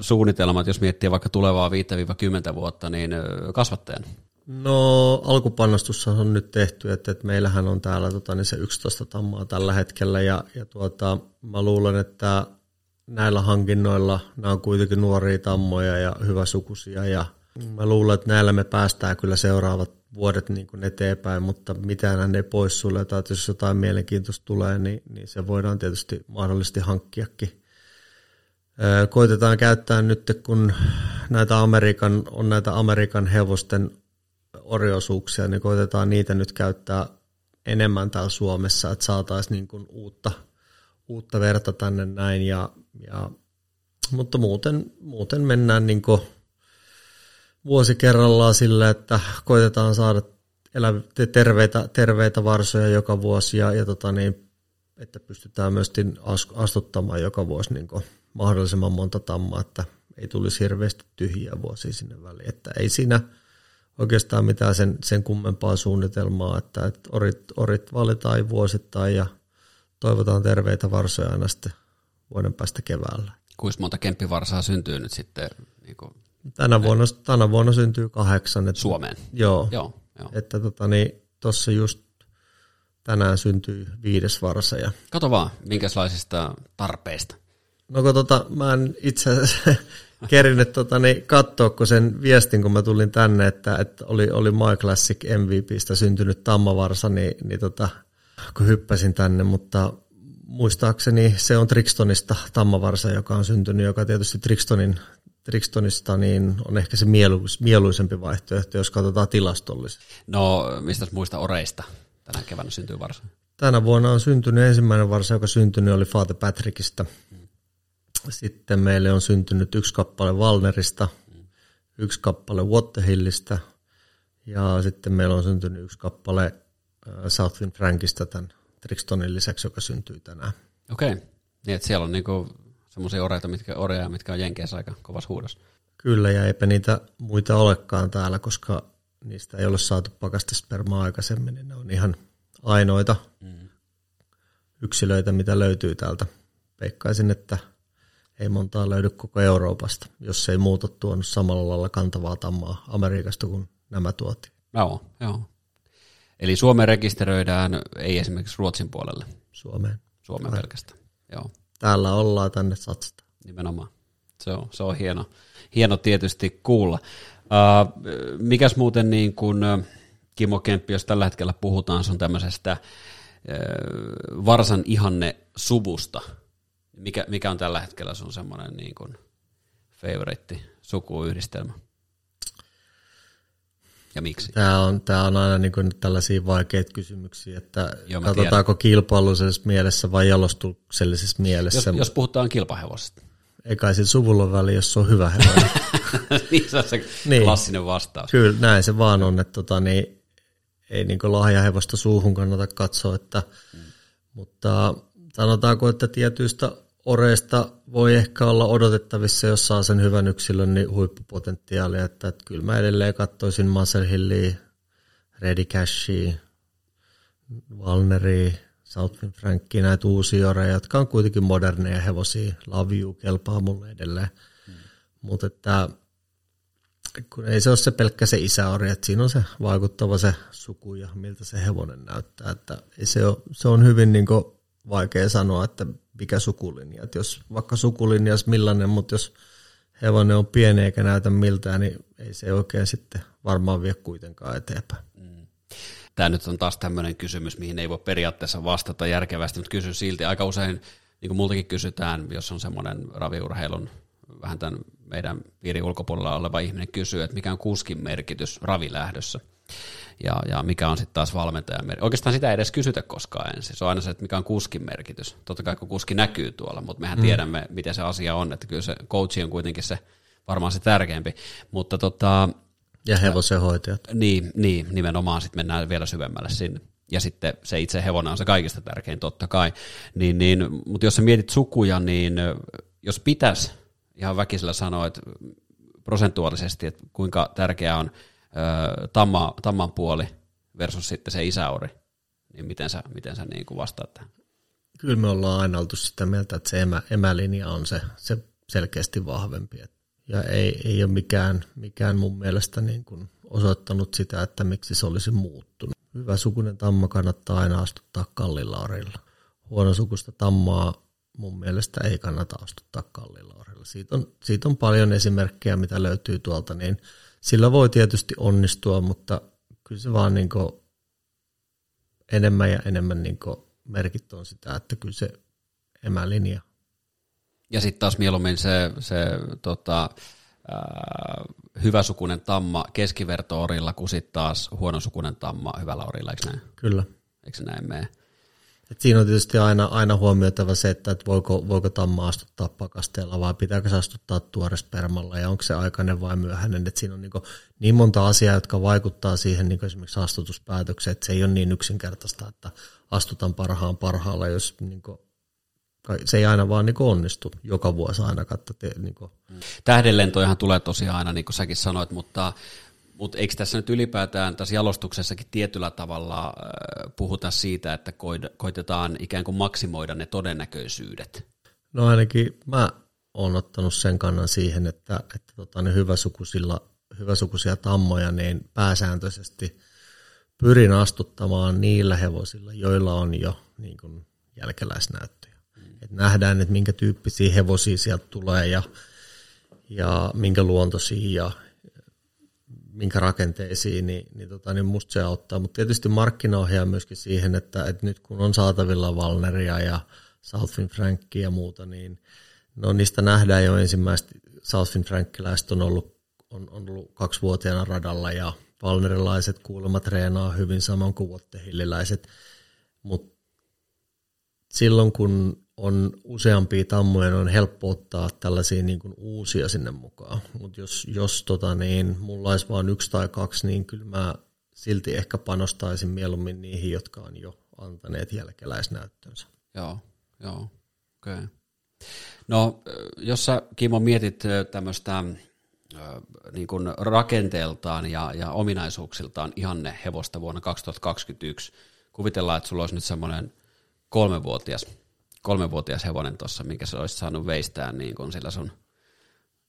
Speaker 2: suunnitelmat, jos miettii vaikka tulevaa 5-10 vuotta, niin ö, kasvattajan?
Speaker 3: No alkupanostus on nyt tehty, että, että meillähän on täällä tota, niin se 11 tammaa tällä hetkellä ja, ja tuota, mä luulen, että näillä hankinnoilla nämä on kuitenkin nuoria tammoja ja hyväsukuisia ja mä luulen, että näillä me päästään kyllä seuraavat vuodet niin kuin eteenpäin, mutta mitään ei pois sulle, että jos jotain mielenkiintoista tulee, niin, niin se voidaan tietysti mahdollisesti hankkiakin. Koitetaan käyttää nyt, kun näitä Amerikan, on näitä Amerikan hevosten oriosuuksia, niin koitetaan niitä nyt käyttää enemmän täällä Suomessa, että saataisiin niin kuin uutta, uutta verta tänne näin. Ja, ja, mutta muuten, muuten mennään niin kuin vuosi kerrallaan sillä, että koitetaan saada elä, terveitä, terveitä varsoja joka vuosi ja, ja tota niin, että pystytään myös astuttamaan joka vuosi niin mahdollisimman monta tammaa, että ei tulisi hirveästi tyhjiä vuosia sinne väliin. Että ei siinä oikeastaan mitään sen, sen kummempaa suunnitelmaa, että, että orit, orit valitaan vuosittain ja toivotaan terveitä varsoja aina sitten vuoden päästä keväällä.
Speaker 2: Kuinka monta kemppivarsaa syntyy nyt sitten niin kuin
Speaker 3: Tänä vuonna, tänä vuonna syntyy kahdeksan. Että,
Speaker 2: Suomeen?
Speaker 3: Joo,
Speaker 2: Joo, joo.
Speaker 3: että tota, niin, tuossa just tänään syntyy viides varsa. Ja,
Speaker 2: Kato vaan, minkälaisista tarpeista.
Speaker 3: no kun tota, mä en itse asiassa kerinyt tota, niin, katsoa, kun sen viestin, kun mä tulin tänne, että, että oli, oli My Classic MVPstä syntynyt tammavarsa, niin, niin tota, kun hyppäsin tänne, mutta muistaakseni se on Trixtonista tammavarsa, joka on syntynyt, joka tietysti Trixtonin, Trixtonista niin on ehkä se mieluis, mieluisempi vaihtoehto, jos katsotaan tilastollisesti.
Speaker 2: No, mistä muista oreista tänä keväänä syntyy varsa?
Speaker 3: Tänä vuonna on syntynyt ensimmäinen varsa, joka syntynyt oli Father Patrickista. Sitten meille on syntynyt yksi kappale Valnerista, yksi kappale Waterhillistä ja sitten meillä on syntynyt yksi kappale äh, Southwind Frankista tämän Trixtonin lisäksi, joka syntyy tänään.
Speaker 2: Okei, okay. niin että siellä on niinku semmoisia oreita, mitkä, oreja, mitkä on Jenkeissä aika kovassa huudossa.
Speaker 3: Kyllä, ja eipä niitä muita olekaan täällä, koska niistä ei ole saatu pakastespermaa aikaisemmin, niin ne on ihan ainoita mm. yksilöitä, mitä löytyy täältä. Veikkaisin, että ei montaa löydy koko Euroopasta, jos ei muuta tuonut samalla lailla kantavaa tammaa Amerikasta kuin nämä tuotiin
Speaker 2: Joo, joo. Eli Suomeen rekisteröidään, ei esimerkiksi Ruotsin puolelle,
Speaker 3: Suomeen.
Speaker 2: Suomeen
Speaker 3: Correct.
Speaker 2: pelkästään. Joo,
Speaker 3: Täällä ollaan tänne satsataan.
Speaker 2: nimenomaan. Se on, se on hieno, hieno tietysti kuulla. Uh, mikäs muuten niin kuin Kimo Kemppi, jos tällä hetkellä puhutaan sun tämmöisestä uh, varsan ihanne suvusta, mikä, mikä on tällä hetkellä sun semmoinen niin kuin favorite sukuyhdistelmä? Ja miksi?
Speaker 3: Tämä on, tämä on aina niin kuin tällaisia vaikeita kysymyksiä, että Joo, katsotaanko tiedän. kilpailullisessa mielessä vai jalostuksellisessa mielessä.
Speaker 2: Jos, jos puhutaan kilpahevosesta.
Speaker 3: Eikä sillä suvulla väli, jos se on hyvä hevonen.
Speaker 2: niin se on se niin. klassinen vastaus.
Speaker 3: Kyllä, näin se vaan on, että tota, niin, ei niin lahjahevosta suuhun kannata katsoa, että, mm. mutta sanotaanko, että tietyistä oreista voi ehkä olla odotettavissa, jos saa sen hyvän yksilön, niin huippupotentiaalia. Että, että kyllä mä edelleen katsoisin Muscle Hillia, Ready Cashia, Valneria, Southwind Frankia, näitä uusia oreja, jotka on kuitenkin moderneja hevosia. Love You kelpaa mulle edelleen. Mm. Mutta että kun ei se ole se pelkkä se isäori, että siinä on se vaikuttava se suku ja miltä se hevonen näyttää. Että ei se, ole, se on hyvin niin vaikea sanoa, että mikä sukulinja. Jos vaikka sukulinjas millainen, mutta jos hevonen on pieni eikä näytä miltään, niin ei se oikein sitten varmaan vie kuitenkaan eteenpäin. Mm.
Speaker 2: Tämä nyt on taas tämmöinen kysymys, mihin ei voi periaatteessa vastata järkevästi, mutta kysy silti. Aika usein, niin kuin multakin kysytään, jos on semmoinen raviurheilun vähän tämän meidän piirin ulkopuolella oleva ihminen kysyy, että mikä on kuskin merkitys ravilähdössä ja, ja mikä on sitten taas valmentajan merkitys. Oikeastaan sitä ei edes kysytä koskaan ensin. Se on aina se, että mikä on kuskin merkitys. Totta kai kun kuski näkyy tuolla, mutta mehän mm. tiedämme, miten se asia on, että kyllä se coachi on kuitenkin se varmaan se tärkeämpi. Mutta tota,
Speaker 3: ja hevosen hoitajat.
Speaker 2: Niin, niin nimenomaan sitten mennään vielä syvemmälle sinne. Ja sitten se itse hevonen on se kaikista tärkein totta kai. Niin, niin, mutta jos sä mietit sukuja, niin jos pitäisi ihan väkisellä sanoa, että prosentuaalisesti, että kuinka tärkeää on tamma, tamman puoli versus sitten se isäori, niin miten sä, miten sä niin kuin vastaat tähän?
Speaker 3: Kyllä me ollaan aina oltu sitä mieltä, että se emä, emälinja on se, se selkeästi vahvempi. Ja ei, ei ole mikään, mikään mun mielestä niin kuin osoittanut sitä, että miksi se olisi muuttunut. Hyvä sukunen tamma kannattaa aina astuttaa kallilaurilla. Huonosukusta tammaa mun mielestä ei kannata astuttaa kallilaurilla. Siitä on, siitä on paljon esimerkkejä, mitä löytyy tuolta, niin sillä voi tietysti onnistua, mutta kyllä se vaan niin enemmän ja enemmän niin merkit on sitä, että kyllä se emälinja.
Speaker 2: Ja sitten taas mieluummin se, se tota, äh, hyväsukunen tamma keskiverto-orilla, kuin sitten taas huonosukunen tamma hyvällä orilla, eikö näin?
Speaker 3: Kyllä.
Speaker 2: Eikö se näin mene?
Speaker 3: Et siinä on tietysti aina, aina huomioitava se, että, että voiko, voiko tamma astuttaa pakasteella vai pitääkö se astuttaa tuorespermalla ja onko se aikainen vai myöhäinen. Et siinä on niin, niin monta asiaa, jotka vaikuttaa siihen niin esimerkiksi astutuspäätökseen, että se ei ole niin yksinkertaista, että astutan parhaan parhaalla, jos niin kuin, se ei aina vaan niin onnistu joka vuosi aina katsoa. Niin
Speaker 2: Tähdenlentojahan tulee tosiaan aina, niin kuin säkin sanoit, mutta mutta eikö tässä nyt ylipäätään tässä jalostuksessakin tietyllä tavalla äh, puhuta siitä, että koitetaan ikään kuin maksimoida ne todennäköisyydet?
Speaker 3: No ainakin mä oon ottanut sen kannan siihen, että, että tota, ne hyväsukuisilla, hyväsukuisia tammoja niin pääsääntöisesti pyrin astuttamaan niillä hevosilla, joilla on jo niin kuin jälkeläisnäyttöjä. Mm. Et nähdään, että minkä tyyppisiä hevosia sieltä tulee ja, ja minkä luontoisia ja, minkä rakenteisiin, niin, niin, tota, niin musta se auttaa. Mutta tietysti markkinaohjaa myöskin siihen, että, että nyt kun on saatavilla Valneria ja Southwind Frankia ja muuta, niin no niistä nähdään jo ensimmäistä. Southwind Frankiläiset on ollut, on, on ollut kaksivuotiaana radalla ja Valnerilaiset kuulemma treenaa hyvin saman kuin Wattehilliläiset. Mutta silloin kun on useampia tammoja, niin on helppo ottaa tällaisia niin kuin uusia sinne mukaan. Mutta jos, jos tota niin, mulla olisi vain yksi tai kaksi, niin kyllä mä silti ehkä panostaisin mieluummin niihin, jotka on jo antaneet jälkeläisnäyttönsä.
Speaker 2: Joo, joo, okei. Okay. No, jos sä Kimo mietit tämmöistä niin kuin rakenteeltaan ja, ja ominaisuuksiltaan ihanne hevosta vuonna 2021, kuvitellaan, että sulla olisi nyt semmoinen kolmevuotias kolmevuotias hevonen tuossa, minkä se olisi saanut veistää niin kuin sillä sun,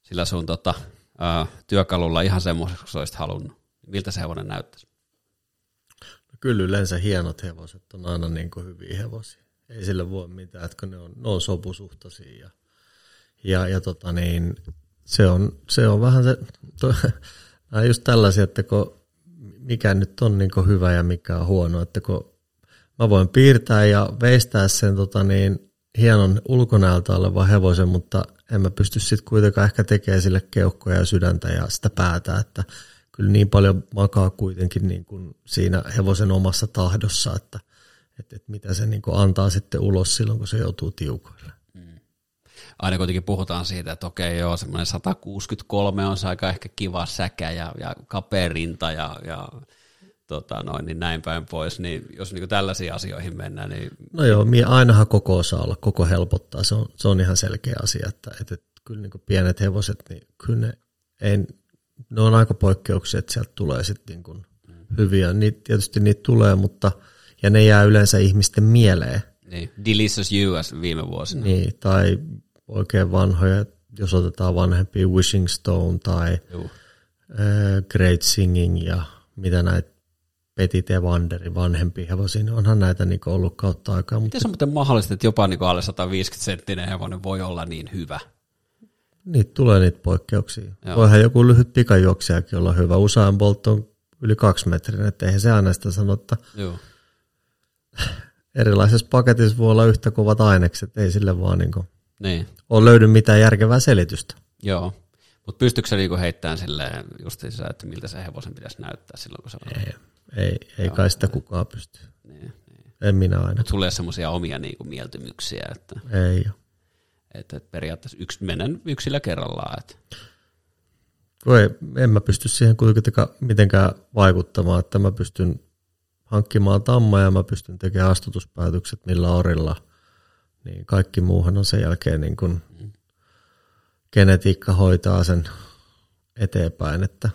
Speaker 2: sillä sun tota, ää, työkalulla ihan semmoiseksi, kun olisit halunnut. Miltä se hevonen näyttäisi?
Speaker 3: No kyllä yleensä hienot hevoset on aina niin kuin hyviä hevosia. Ei sille voi mitään, että ne on, ne on sopusuhtaisia ja, ja, ja tota niin, se, on, se on vähän se, to, just tällaisia, että kun mikä nyt on niin hyvä ja mikä on huono, että kun mä voin piirtää ja veistää sen tota niin, hienon ulkonäöltä olevan hevosen, mutta en mä pysty sitten kuitenkaan ehkä tekemään sille keuhkoja ja sydäntä ja sitä päätä, että kyllä niin paljon makaa kuitenkin niin kuin siinä hevosen omassa tahdossa, että, että, että mitä se niin kuin antaa sitten ulos silloin, kun se joutuu tiukoille. Mm.
Speaker 2: Aina kuitenkin puhutaan siitä, että okei joo, semmoinen 163 on se aika ehkä kiva säkä ja, ja kapea rinta ja, ja tota noin, niin näin päin pois, niin jos niin tällaisiin asioihin mennään, niin...
Speaker 3: No joo, ainahan koko osaa olla, koko helpottaa, se on, se on ihan selkeä asia, että, että, että kyllä niin pienet hevoset, niin kyllä ne, ei, ne on aika poikkeuksia, että sieltä tulee sitten niin hyviä, niitä, tietysti niitä tulee, mutta ja ne jää yleensä ihmisten mieleen.
Speaker 2: Niin, Delicious US viime vuosina.
Speaker 3: Niin, tai oikein vanhoja, jos otetaan vanhempia Wishing Stone tai uh, Great Singing ja mitä näitä Petit ja Wanderin vanhempi hevosia, niin onhan näitä niin ollut kautta aikaa.
Speaker 2: Mutta... Miten se on muuten mahdollista, että jopa niin alle 150 senttinen hevonen voi olla niin hyvä?
Speaker 3: Niitä tulee niitä poikkeuksia. Joo. Voihan joku lyhyt pikajuoksijakin olla hyvä. Usain Bolt on yli kaksi metriä, että eihän se aina sitä sano, että Joo. erilaisessa paketissa voi olla yhtä kovat ainekset, ei sille vaan niin kuin niin. ole löydy mitään järkevää selitystä.
Speaker 2: Joo, mutta pystyykö se niinku heittämään silleen justiinsa, että miltä se hevosen pitäisi näyttää silloin, kun se on...
Speaker 3: Ei, ei, ei kai sitä kukaan pysty. Niin, niin. En minä aina.
Speaker 2: Mutta ei ole semmoisia omia niinku mieltymyksiä, että...
Speaker 3: Ei ole.
Speaker 2: Että, että periaatteessa yksi, menen yksillä kerrallaan. Että.
Speaker 3: Ei, en mä pysty siihen kuitenkaan mitenkään vaikuttamaan, että mä pystyn hankkimaan tamma ja mä pystyn tekemään astutuspäätökset millä orilla. Niin kaikki muuhan on sen jälkeen niin kuin mm. genetiikka hoitaa sen eteenpäin, että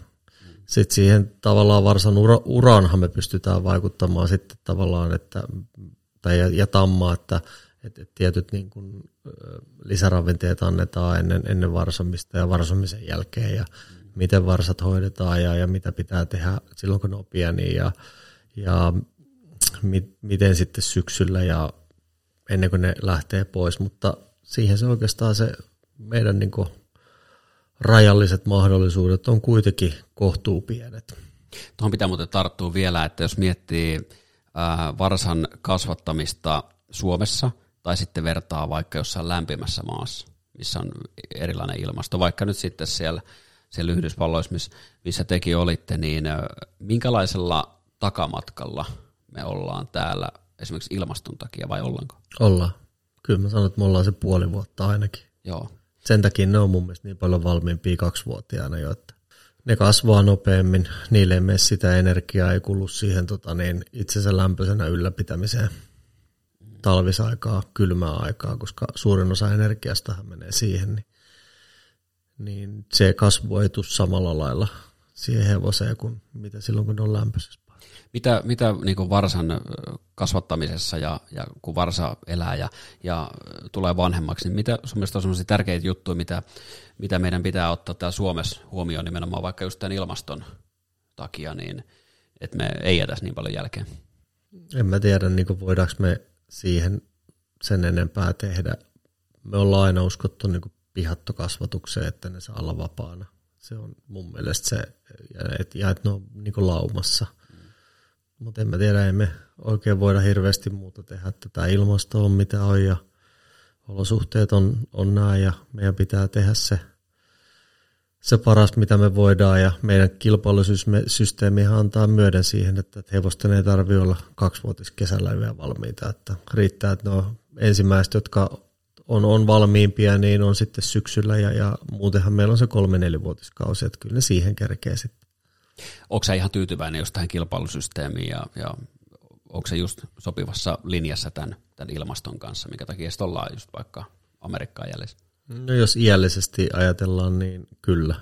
Speaker 3: sitten siihen tavallaan varsan ura, uraanhan me pystytään vaikuttamaan sitten tavallaan, että, tai ja, ja tammaa, että, että tietyt niin kuin, lisäravinteet annetaan ennen, ennen varsomista ja varsomisen jälkeen ja miten varsat hoidetaan ja, ja mitä pitää tehdä silloin, kun ne on pieniä ja, ja mi, miten sitten syksyllä ja ennen kuin ne lähtee pois, mutta siihen se oikeastaan se meidän niin kuin rajalliset mahdollisuudet on kuitenkin kohtuu pienet.
Speaker 2: Tuohon pitää muuten tarttua vielä, että jos miettii varsan kasvattamista Suomessa tai sitten vertaa vaikka jossain lämpimässä maassa, missä on erilainen ilmasto, vaikka nyt sitten siellä, siellä Yhdysvalloissa, missä tekin olitte, niin minkälaisella takamatkalla me ollaan täällä esimerkiksi ilmaston takia vai ollaanko?
Speaker 3: Ollaan. Kyllä mä sanon, että me ollaan se puoli vuotta ainakin.
Speaker 2: Joo.
Speaker 3: Sen takia ne on mun mielestä niin paljon valmiimpia kaksivuotiaana jo, että ne kasvaa nopeammin, niille ei mene sitä energiaa, ei kulu siihen tota, niin itsensä lämpöisenä ylläpitämiseen talvisaikaa, kylmää aikaa, koska suurin osa energiasta menee siihen, niin, niin se kasvu ei tule samalla lailla siihen hevoseen kuin mitä silloin, kun ne on lämpöisessä
Speaker 2: mitä, mitä niin kuin varsan kasvattamisessa ja, ja kun varsa elää ja, ja tulee vanhemmaksi, niin mitä sun mielestä on sellaisia tärkeitä juttuja, mitä, mitä meidän pitää ottaa täällä Suomessa huomioon nimenomaan vaikka just tämän ilmaston takia, niin että me ei jätäisi niin paljon jälkeen?
Speaker 3: En mä tiedä, niin kuin voidaanko me siihen sen enempää tehdä. Me ollaan aina uskottu niin kuin pihattokasvatukseen, että ne saa olla vapaana. Se on mun mielestä se, että ne on niin kuin laumassa – mutta en mä tiedä, emme oikein voida hirveästi muuta tehdä, että tämä ilmasto on mitä on ja olosuhteet on, on nämä ja meidän pitää tehdä se, se paras, mitä me voidaan ja meidän kilpailusysteemi antaa myöden siihen, että hevosten ei tarvitse olla kaksivuotis kesällä vielä valmiita, että riittää, että ne on ensimmäiset, jotka on, on valmiimpia, niin on sitten syksyllä ja, ja muutenhan meillä on se kolme nelivuotiskausi, että kyllä ne siihen kerkee sitten.
Speaker 2: Onko sä ihan tyytyväinen just tähän kilpailusysteemiin ja, ja onko se just sopivassa linjassa tämän, tämän ilmaston kanssa, mikä takia sitten ollaan just vaikka Amerikkaan jäljessä?
Speaker 3: No jos iällisesti ajatellaan, niin kyllä.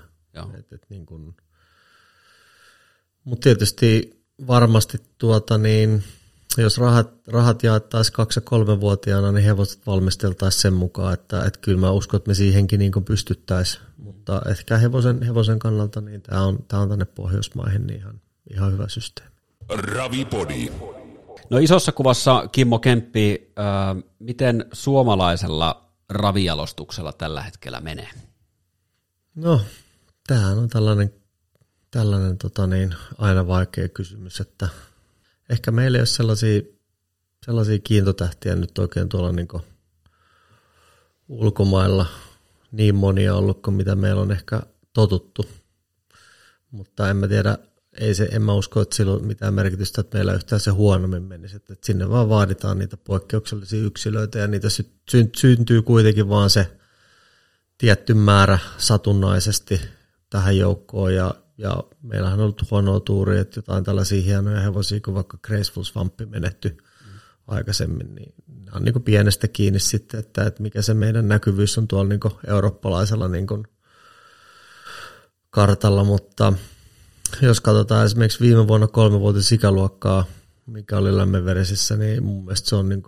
Speaker 3: Et, et niin kun... Mutta tietysti varmasti tuota niin, jos rahat, rahat jaettaisiin kaksi- ja kolmevuotiaana, niin hevoset valmisteltaisiin sen mukaan, että, että kyllä mä uskon, että me siihenkin niin pystyttäisiin. Mutta ehkä hevosen, hevosen kannalta niin tämä on, tämä on tänne Pohjoismaihin niin ihan, ihan hyvä systeemi.
Speaker 1: Ravipodi.
Speaker 2: No isossa kuvassa Kimmo Kemppi, äh, miten suomalaisella ravijalostuksella tällä hetkellä menee?
Speaker 3: No, tämähän on tällainen tällainen tota niin, aina vaikea kysymys, että ehkä meillä ei ole sellaisia, sellaisia kiintotähtiä nyt oikein tuolla niin ulkomailla niin monia ollut kuin mitä meillä on ehkä totuttu. Mutta en mä tiedä, ei se, en mä usko, että sillä on mitään merkitystä, että meillä yhtään se huonommin menisi. Että sinne vaan vaaditaan niitä poikkeuksellisia yksilöitä ja niitä sy- syntyy kuitenkin vaan se tietty määrä satunnaisesti tähän joukkoon ja, ja meillähän on ollut huonoa tuuria, että jotain tällaisia hienoja hevosia kuin vaikka Graceful Swampi menetty mm. aikaisemmin, niin nämä on niin pienestä kiinni sitten, että, että mikä se meidän näkyvyys on tuolla niin eurooppalaisella niin kartalla, mutta jos katsotaan esimerkiksi viime vuonna kolme vuotta ikäluokkaa, mikä oli lämmenverisissä, niin mun mielestä se on niin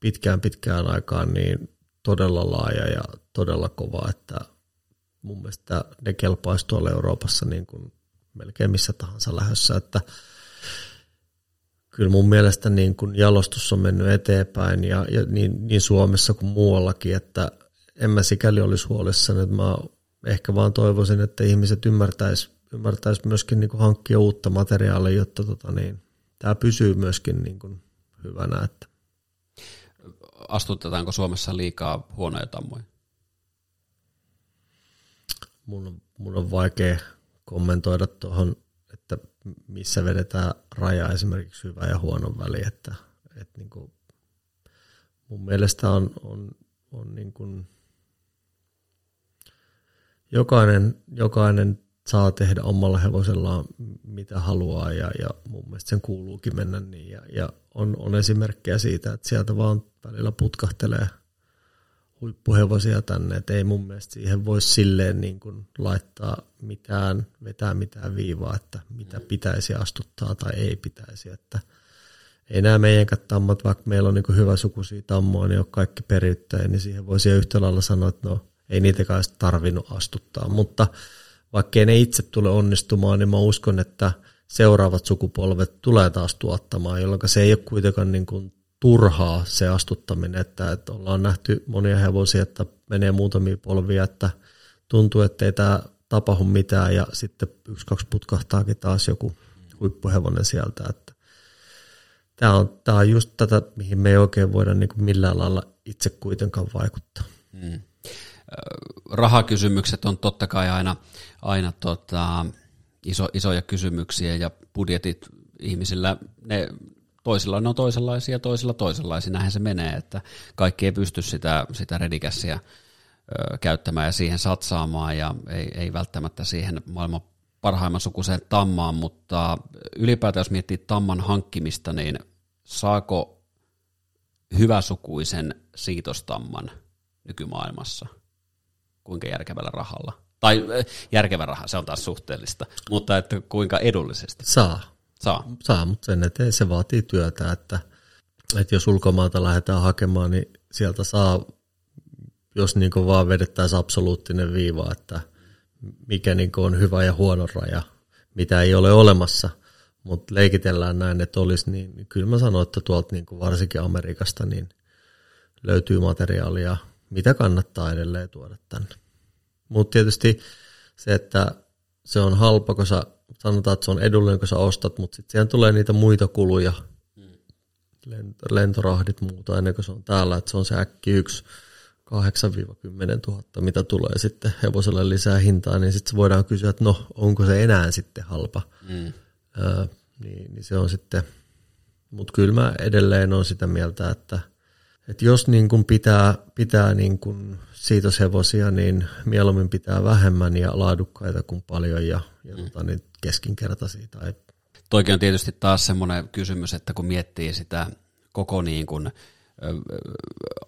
Speaker 3: pitkään pitkään aikaan niin todella laaja ja todella kova, että mun mielestä ne kelpaisi tuolla Euroopassa niin kuin melkein missä tahansa lähdössä, että kyllä mun mielestä niin kuin jalostus on mennyt eteenpäin ja, ja niin, niin, Suomessa kuin muuallakin, että en mä sikäli olisi huolissani, että mä ehkä vaan toivoisin, että ihmiset ymmärtäis, ymmärtäis myöskin niin kuin hankkia uutta materiaalia, jotta tota niin, tämä pysyy myöskin niin kuin hyvänä. Että.
Speaker 2: Astutetaanko Suomessa liikaa huonoja tammoja?
Speaker 3: Mun, mun on vaikea kommentoida tuohon, että missä vedetään raja esimerkiksi hyvä ja huonon väli, että, että niin kuin mun mielestä on, on, on niin kuin jokainen, jokainen saa tehdä omalla hevosellaan mitä haluaa ja, ja mun mielestä sen kuuluukin mennä niin. Ja, ja on, on esimerkkejä siitä, että sieltä vaan välillä putkahtelee – huippuhevosia tänne, että ei mun mielestä siihen voi silleen niin kuin laittaa mitään, vetää mitään viivaa, että mitä pitäisi astuttaa tai ei pitäisi, että ei nämä meidän tammat, vaikka meillä on niin hyvä sukuisia tammoja, niin on kaikki periyttäjä, niin siihen voisi yhtä lailla sanoa, että no ei niitäkään tarvinnut astuttaa, mutta vaikka ne itse tule onnistumaan, niin mä uskon, että seuraavat sukupolvet tulee taas tuottamaan, jolloin se ei ole kuitenkaan niin kuin turhaa se astuttaminen, että, että ollaan nähty monia hevosia, että menee muutamia polvia, että tuntuu, että ei tämä tapahdu mitään ja sitten yksi, kaksi putkahtaakin taas joku huippuhevonen sieltä, että tämä on, tämä on just tätä, mihin me ei oikein voida niin kuin millään lailla itse kuitenkaan vaikuttaa. Hmm.
Speaker 2: Rahakysymykset on totta kai aina, aina tota, iso, isoja kysymyksiä ja budjetit ihmisillä, ne toisilla ne on toisenlaisia, toisilla toisenlaisia. Näinhän se menee, että kaikki ei pysty sitä, sitä redikässiä käyttämään ja siihen satsaamaan ja ei, ei välttämättä siihen maailman parhaimman sukuseen tammaan, mutta ylipäätään jos miettii tamman hankkimista, niin saako hyväsukuisen siitostamman nykymaailmassa? Kuinka järkevällä rahalla? Tai järkevä raha, se on taas suhteellista, mutta että kuinka edullisesti?
Speaker 3: Saa.
Speaker 2: Saa.
Speaker 3: Saa, mutta sen eteen se vaatii työtä, että, että jos ulkomaalta lähdetään hakemaan, niin sieltä saa, jos niin vaan vedettäisiin absoluuttinen viiva, että mikä niin on hyvä ja huono raja, mitä ei ole olemassa, mutta leikitellään näin, että olisi, niin, niin kyllä mä sanon, että tuolta niin varsinkin Amerikasta niin löytyy materiaalia, mitä kannattaa edelleen tuoda tänne. Mutta tietysti se, että se on halpa, kun sä sanotaan, että se on edullinen, kun sä ostat, mutta sitten siihen tulee niitä muita kuluja, lentorahdit muuta ennen kuin se on täällä, että se on se äkki yksi 8-10 000, mitä tulee sitten hevoselle lisää hintaa, niin sitten voidaan kysyä, että no, onko se enää sitten halpa. Mm. Öö, niin, niin se on sitten, mutta kyllä mä edelleen on sitä mieltä, että, että jos niin kuin pitää, pitää niin kuin siitoshevosia, niin mieluummin pitää vähemmän ja laadukkaita kuin paljon ja, ja mm. tota, niin keskinkertaisia. Tai...
Speaker 2: Toikin on tietysti taas semmoinen kysymys, että kun miettii sitä koko niin kuin, ö,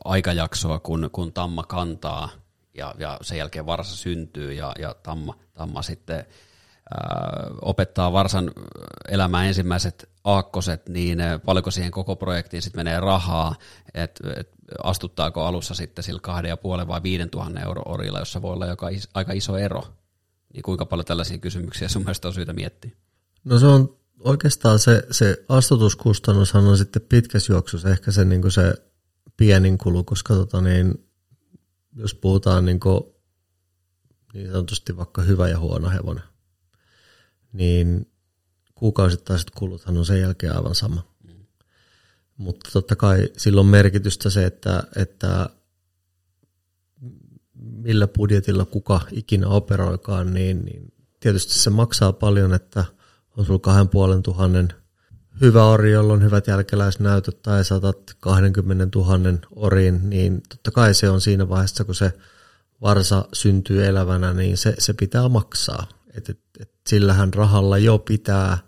Speaker 2: aikajaksoa, kun, kun tamma kantaa ja, ja sen jälkeen varsa syntyy ja, ja tamma, tamma sitten ö, opettaa varsan elämään ensimmäiset aakkoset, niin paljonko siihen koko projektiin sitten menee rahaa, että et, astuttaako alussa sitten sillä kahden ja puolen vai viiden tuhannen euro orilla, jossa voi olla joka is, aika iso ero niin kuinka paljon tällaisia kysymyksiä sun mielestä on syytä miettiä?
Speaker 3: No se on oikeastaan se, se astutuskustannushan on sitten pitkässä juoksussa ehkä se, niin se pienin kulu, koska tota niin, jos puhutaan niin, kuin, niin sanotusti vaikka hyvä ja huono hevonen, niin kuukausittaiset kuluthan on sen jälkeen aivan sama. Mutta totta kai silloin merkitystä se, että, että millä budjetilla kuka ikinä operoikaan, niin, niin tietysti se maksaa paljon, että on sulla kahden puolen tuhannen hyvä ori, jolla on hyvät jälkeläisnäytöt tai saatat 20 000 oriin, niin totta kai se on siinä vaiheessa, kun se varsa syntyy elävänä, niin se, se pitää maksaa. Et, et, et sillähän rahalla jo pitää,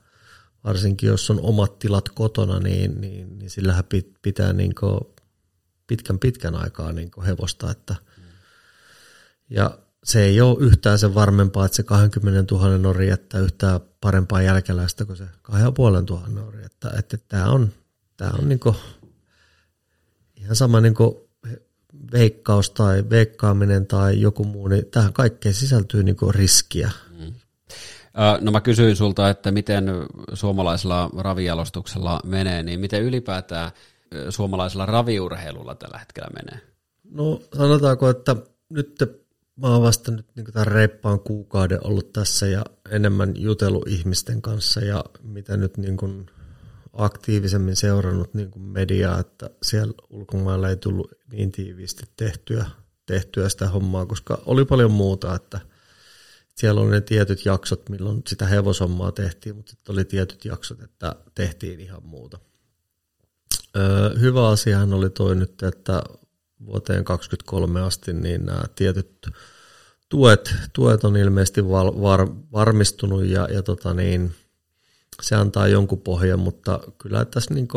Speaker 3: varsinkin jos on omat tilat kotona, niin, niin, niin sillähän pitää niin pitkän pitkän aikaa niin hevosta. Että, ja se ei ole yhtään sen varmempaa, että se 20 000 nori jättää yhtään parempaa jälkeläistä kuin se 2500 nori. Että, että tämä on, tämä on niin ihan sama niin veikkaus tai veikkaaminen tai joku muu, niin tähän kaikkeen sisältyy niin riskiä. Mm.
Speaker 2: No mä kysyin sulta, että miten suomalaisella ravijalostuksella menee, niin miten ylipäätään suomalaisella raviurheilulla tällä hetkellä menee?
Speaker 3: No sanotaanko, että nyt mä oon vasta nyt niin tämän reippaan kuukauden ollut tässä ja enemmän jutellut ihmisten kanssa ja mitä nyt niin kuin aktiivisemmin seurannut niin kuin mediaa, että siellä ulkomailla ei tullut niin tiiviisti tehtyä, tehtyä sitä hommaa, koska oli paljon muuta, että siellä oli ne tietyt jaksot, milloin sitä hevosommaa tehtiin, mutta sitten oli tietyt jaksot, että tehtiin ihan muuta. Öö, hyvä asiahan oli toi nyt, että vuoteen 2023 asti niin nämä tietyt tuet, tuet on ilmeisesti val, var, varmistunut ja, ja tota niin, se antaa jonkun pohjan, mutta kyllä tässä niin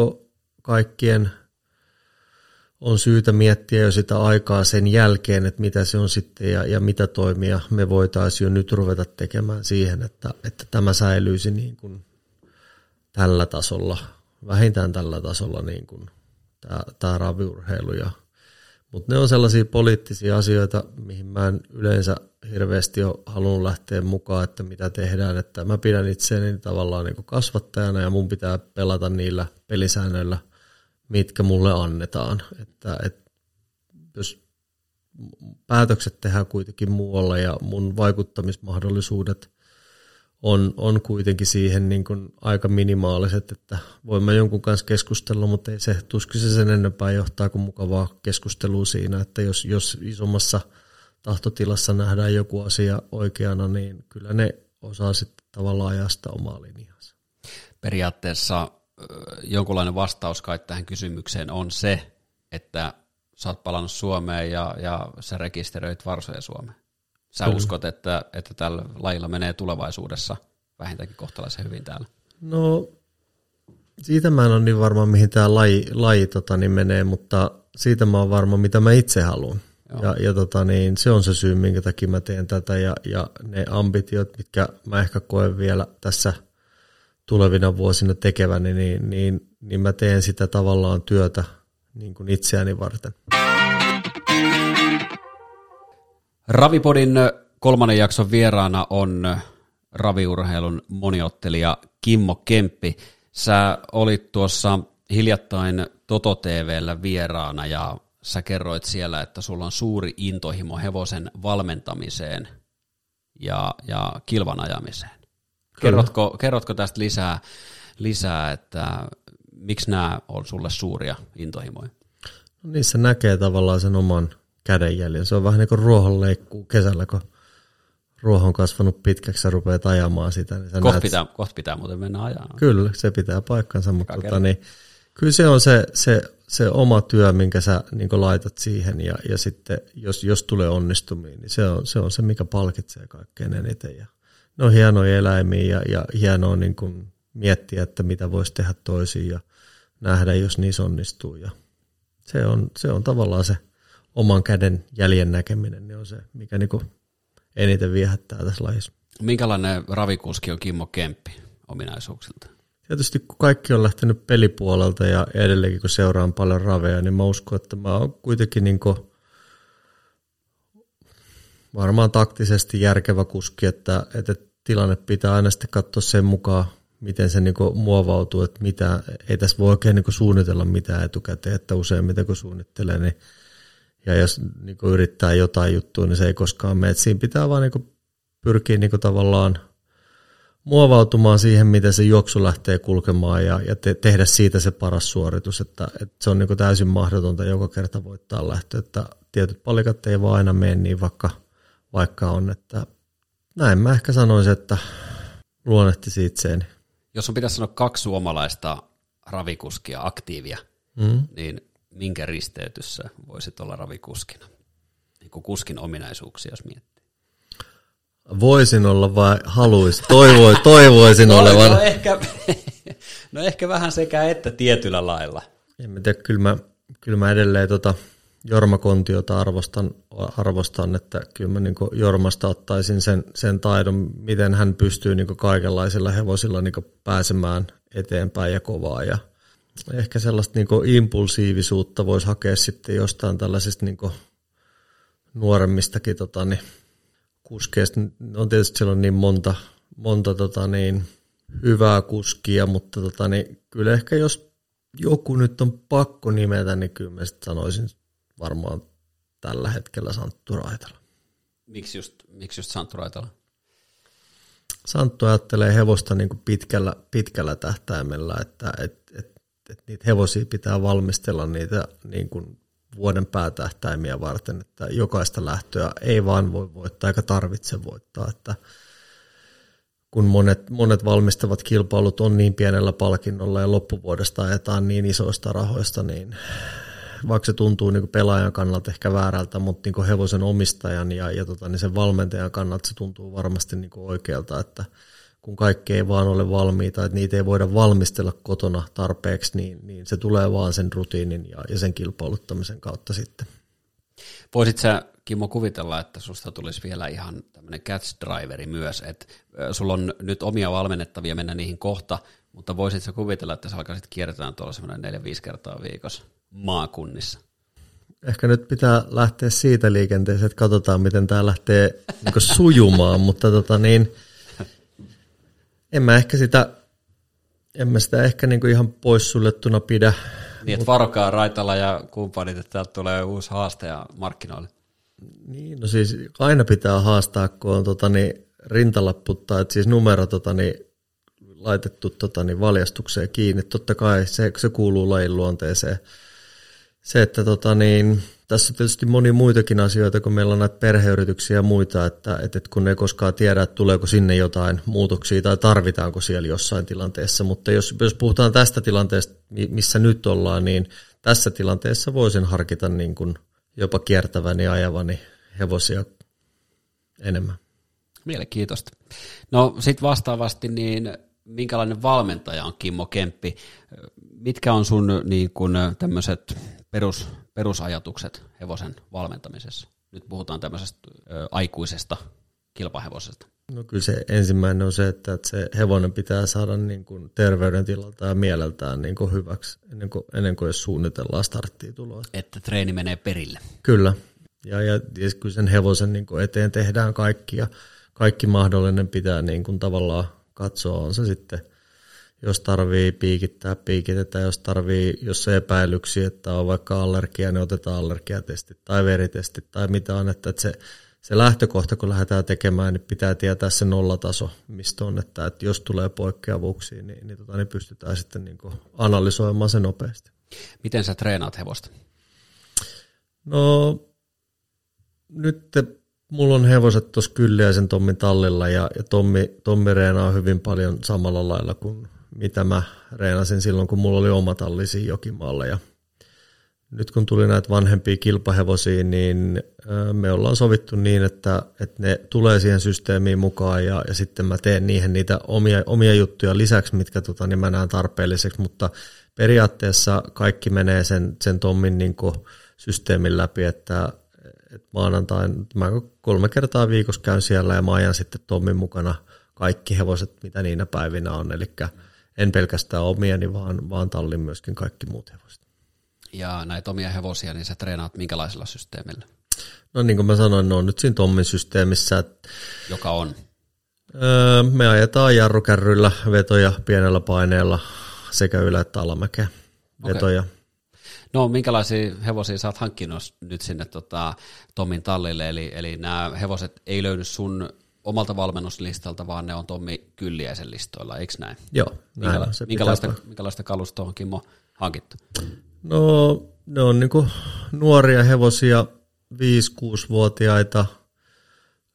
Speaker 3: kaikkien on syytä miettiä jo sitä aikaa sen jälkeen, että mitä se on sitten ja, ja mitä toimia me voitaisiin jo nyt ruveta tekemään siihen, että, että tämä säilyisi niin kuin tällä tasolla, vähintään tällä tasolla niin kuin tämä, tämä raviurheilu ja mutta ne on sellaisia poliittisia asioita, mihin mä en yleensä hirveästi ole halunnut lähteä mukaan, että mitä tehdään. Että mä pidän itseäni tavallaan niin kasvattajana ja mun pitää pelata niillä pelisäännöillä, mitkä mulle annetaan. Että, että jos päätökset tehdään kuitenkin muualla ja mun vaikuttamismahdollisuudet on, on kuitenkin siihen niin kuin aika minimaaliset, että voimme jonkun kanssa keskustella, mutta ei se tuskin se sen enempää johtaa kuin mukavaa keskustelua siinä, että jos, jos isommassa tahtotilassa nähdään joku asia oikeana, niin kyllä ne osaa sitten tavallaan ajaa sitä omaa linjansa.
Speaker 2: Periaatteessa jonkunlainen vastaus kai tähän kysymykseen on se, että sä oot palannut Suomeen ja, ja sä rekisteröit varsoja Suomeen. Sä Kyllä. uskot, että, että tällä lajilla menee tulevaisuudessa vähintäänkin kohtalaisen hyvin täällä?
Speaker 3: No, siitä mä en ole niin varma, mihin tämä laji, laji tota, niin menee, mutta siitä mä oon varma, mitä mä itse haluan. Ja, ja tota, niin, se on se syy, minkä takia mä teen tätä ja, ja ne ambitiot, mitkä mä ehkä koen vielä tässä tulevina vuosina tekeväni, niin, niin, niin mä teen sitä tavallaan työtä niin kuin itseäni varten.
Speaker 2: Ravipodin kolmannen jakson vieraana on raviurheilun moniottelija Kimmo Kemppi. Sä olit tuossa hiljattain Toto TVllä vieraana ja sä kerroit siellä, että sulla on suuri intohimo hevosen valmentamiseen ja, ja kilvan ajamiseen. Kerrotko, kerrotko tästä lisää, lisää, että miksi nämä on sulle suuria intohimoja?
Speaker 3: No niissä näkee tavallaan sen oman kädenjäljen. Se on vähän niin kuin ruohon leikkuu kesällä, kun ruoho on kasvanut pitkäksi ja rupeat ajamaan sitä. Niin
Speaker 2: kohta, näet... pitää, kohta pitää muuten mennä ajamaan.
Speaker 3: Kyllä, se pitää paikkansa, mutta tota, niin, kyllä se on se, se, se oma työ, minkä sä niin laitat siihen ja, ja sitten jos, jos tulee onnistumiin, niin se on, se on se, mikä palkitsee kaikkein eniten. Ja ne on hienoja eläimiä ja, ja hienoa niin kuin miettiä, että mitä voisi tehdä toisin ja nähdä, jos niissä onnistuu. Ja se, on, se on tavallaan se oman käden jäljen näkeminen niin on se, mikä niin eniten viehättää tässä lajissa.
Speaker 2: Minkälainen ravikuski on Kimmo Kemppi ominaisuuksilta?
Speaker 3: Tietysti kun kaikki on lähtenyt pelipuolelta ja edelleenkin kun seuraan paljon raveja, niin mä uskon, että mä oon kuitenkin niin varmaan taktisesti järkevä kuski, että, että tilanne pitää aina sitten katsoa sen mukaan, miten se niin muovautuu, että mitä, ei tässä voi oikein niin suunnitella mitään etukäteen, että useimmiten kun suunnittelee, niin ja jos niin kuin yrittää jotain juttua, niin se ei koskaan mene. Siinä pitää vaan niin kuin pyrkiä niin kuin tavallaan muovautumaan siihen, miten se juoksu lähtee kulkemaan ja, ja te, tehdä siitä se paras suoritus, että, että se on niin täysin mahdotonta joka kerta voittaa lähtö, että tietyt palikat ei vaan aina mene niin vaikka, vaikka on, että näin mä ehkä sanoisin, että luonnehti itseeni.
Speaker 2: Jos on pitäisi sanoa kaksi suomalaista ravikuskia aktiivia, mm. niin minkä risteytyssä voisit olla ravikuskina? Niin kuin kuskin ominaisuuksia, jos miettii.
Speaker 3: Voisin olla vai haluaisin? Toivoi, toivoisin no, olevan.
Speaker 2: No ehkä, no ehkä vähän sekä että tietyllä lailla.
Speaker 3: En mä tiedä, kyllä mä, kyllä mä edelleen tota Jorma Kontiota arvostan, arvostan että kyllä mä niin Jormasta ottaisin sen, sen taidon, miten hän pystyy niin kaikenlaisilla hevosilla niin pääsemään eteenpäin ja kovaa. Ja ehkä sellaista niin impulsiivisuutta voisi hakea sitten jostain tällaisista niin nuoremmistakin tota, niin, kuskeista. On tietysti siellä on niin monta, monta tota, niin, hyvää kuskia, mutta tota, niin, kyllä ehkä jos joku nyt on pakko nimetä, niin kyllä mä sanoisin varmaan tällä hetkellä Santtu Raitala.
Speaker 2: Miksi just, miksi just Santtu Raitala?
Speaker 3: Santtu ajattelee hevosta niin kuin pitkällä, pitkällä tähtäimellä, että et, et, et niitä hevosia pitää valmistella niitä niin kuin vuoden päätähtäimiä varten, että jokaista lähtöä ei vaan voi voittaa eikä tarvitse voittaa, että kun monet, monet valmistavat kilpailut on niin pienellä palkinnolla ja loppuvuodesta ajetaan niin isoista rahoista, niin vaikka se tuntuu niin pelaajan kannalta ehkä väärältä, mutta niin hevosen omistajan ja, ja tota, niin sen valmentajan kannalta se tuntuu varmasti niin oikealta, että kun kaikki ei vaan ole valmiita, että niitä ei voida valmistella kotona tarpeeksi, niin, niin se tulee vaan sen rutiinin ja, ja sen kilpailuttamisen kautta sitten.
Speaker 2: Voisit sä, Kimmo, kuvitella, että susta tulisi vielä ihan tämmöinen catch driveri myös, että sulla on nyt omia valmennettavia, mennä niihin kohta, mutta voisit sä kuvitella, että sä alkaisit kierretään tuolla semmoinen 4-5 kertaa viikossa maakunnissa?
Speaker 3: Ehkä nyt pitää lähteä siitä liikenteeseen, että katsotaan, miten tämä lähtee niin sujumaan, mutta tota niin, en mä ehkä sitä, en mä sitä ehkä niin ihan poissuljettuna pidä.
Speaker 2: Niin, että varokaa Raitala ja kumppanit, että täältä tulee uusi haastaja markkinoille.
Speaker 3: Niin, no siis aina pitää haastaa, kun on tota, niin, rintalapput tai siis numero tota, niin, laitettu tota, niin, valjastukseen kiinni. Totta kai se, se kuuluu lajin luonteeseen se, että tota niin, tässä on tietysti moni muitakin asioita, kun meillä on näitä perheyrityksiä ja muita, että, että kun ei koskaan tiedä, että tuleeko sinne jotain muutoksia tai tarvitaanko siellä jossain tilanteessa. Mutta jos, jos puhutaan tästä tilanteesta, missä nyt ollaan, niin tässä tilanteessa voisin harkita niin kuin jopa kiertäväni ja ajavani hevosia enemmän.
Speaker 2: Mielenkiintoista. No sitten vastaavasti, niin minkälainen valmentaja on Kimmo Kemppi? Mitkä on sun niin kun, tämmöiset perus, perusajatukset hevosen valmentamisessa? Nyt puhutaan tämmöisestä ö, aikuisesta kilpahevosesta.
Speaker 3: No kyllä se ensimmäinen on se, että, se hevonen pitää saada niin kuin terveydentilalta ja mieleltään niin kuin hyväksi ennen kuin, ennen kuin jos suunnitellaan starttiin tuloa.
Speaker 2: Että treeni menee perille.
Speaker 3: Kyllä. Ja, ja, ja kyllä sen hevosen niin kuin eteen tehdään kaikki ja kaikki mahdollinen pitää niin kuin tavallaan katsoa. On se sitten – jos tarvii piikittää, piikitetään, jos tarvii, jos se epäilyksiä, että on vaikka allergia, niin otetaan allergiatestit tai veritestit tai mitä on, että, että se, se lähtökohta, kun lähdetään tekemään, niin pitää tietää se nollataso, mistä on, että, että jos tulee poikkeavuuksia, niin, niin, tota, niin pystytään sitten niin kuin analysoimaan se nopeasti.
Speaker 2: Miten sä treenaat hevosta?
Speaker 3: No nyt mulla on hevoset tuossa sen Tommin tallilla ja, ja Tommi, Tommi reenaa hyvin paljon samalla lailla kuin mitä mä reenasin silloin, kun mulla oli oma talli siinä Jokimaalla. Ja nyt kun tuli näitä vanhempia kilpahevosia, niin me ollaan sovittu niin, että, että ne tulee siihen systeemiin mukaan ja, ja sitten mä teen niihin niitä omia, omia juttuja lisäksi, mitkä tota, niin mä näen tarpeelliseksi, mutta periaatteessa kaikki menee sen, sen Tommin niin systeemin läpi, että, että maanantain, mä kolme kertaa viikossa käyn siellä ja mä ajan sitten Tommin mukana kaikki hevoset, mitä niinä päivinä on, eli en pelkästään omieni, vaan, vaan tallin myöskin kaikki muut hevoset.
Speaker 2: Ja näitä omia hevosia, niin sä treenaat minkälaisella systeemillä?
Speaker 3: No niin kuin mä sanoin, ne on nyt siinä Tommin systeemissä.
Speaker 2: Joka on?
Speaker 3: Öö, me ajetaan jarrukärryillä vetoja pienellä paineella sekä ylä- että alamäkeä vetoja. Okay.
Speaker 2: No minkälaisia hevosia sä oot hankkinut nyt sinne tota, Tommin tallille, eli, eli nämä hevoset ei löydy sun omalta valmennuslistalta, vaan ne on Tommi Kylliäisen listoilla, eikö näin?
Speaker 3: Joo, näin
Speaker 2: Minkäla-.
Speaker 3: Se
Speaker 2: minkälaista, minkälaista kalustoa on Kimmo hankittu?
Speaker 3: No, ne on niinku nuoria hevosia, 5-6-vuotiaita,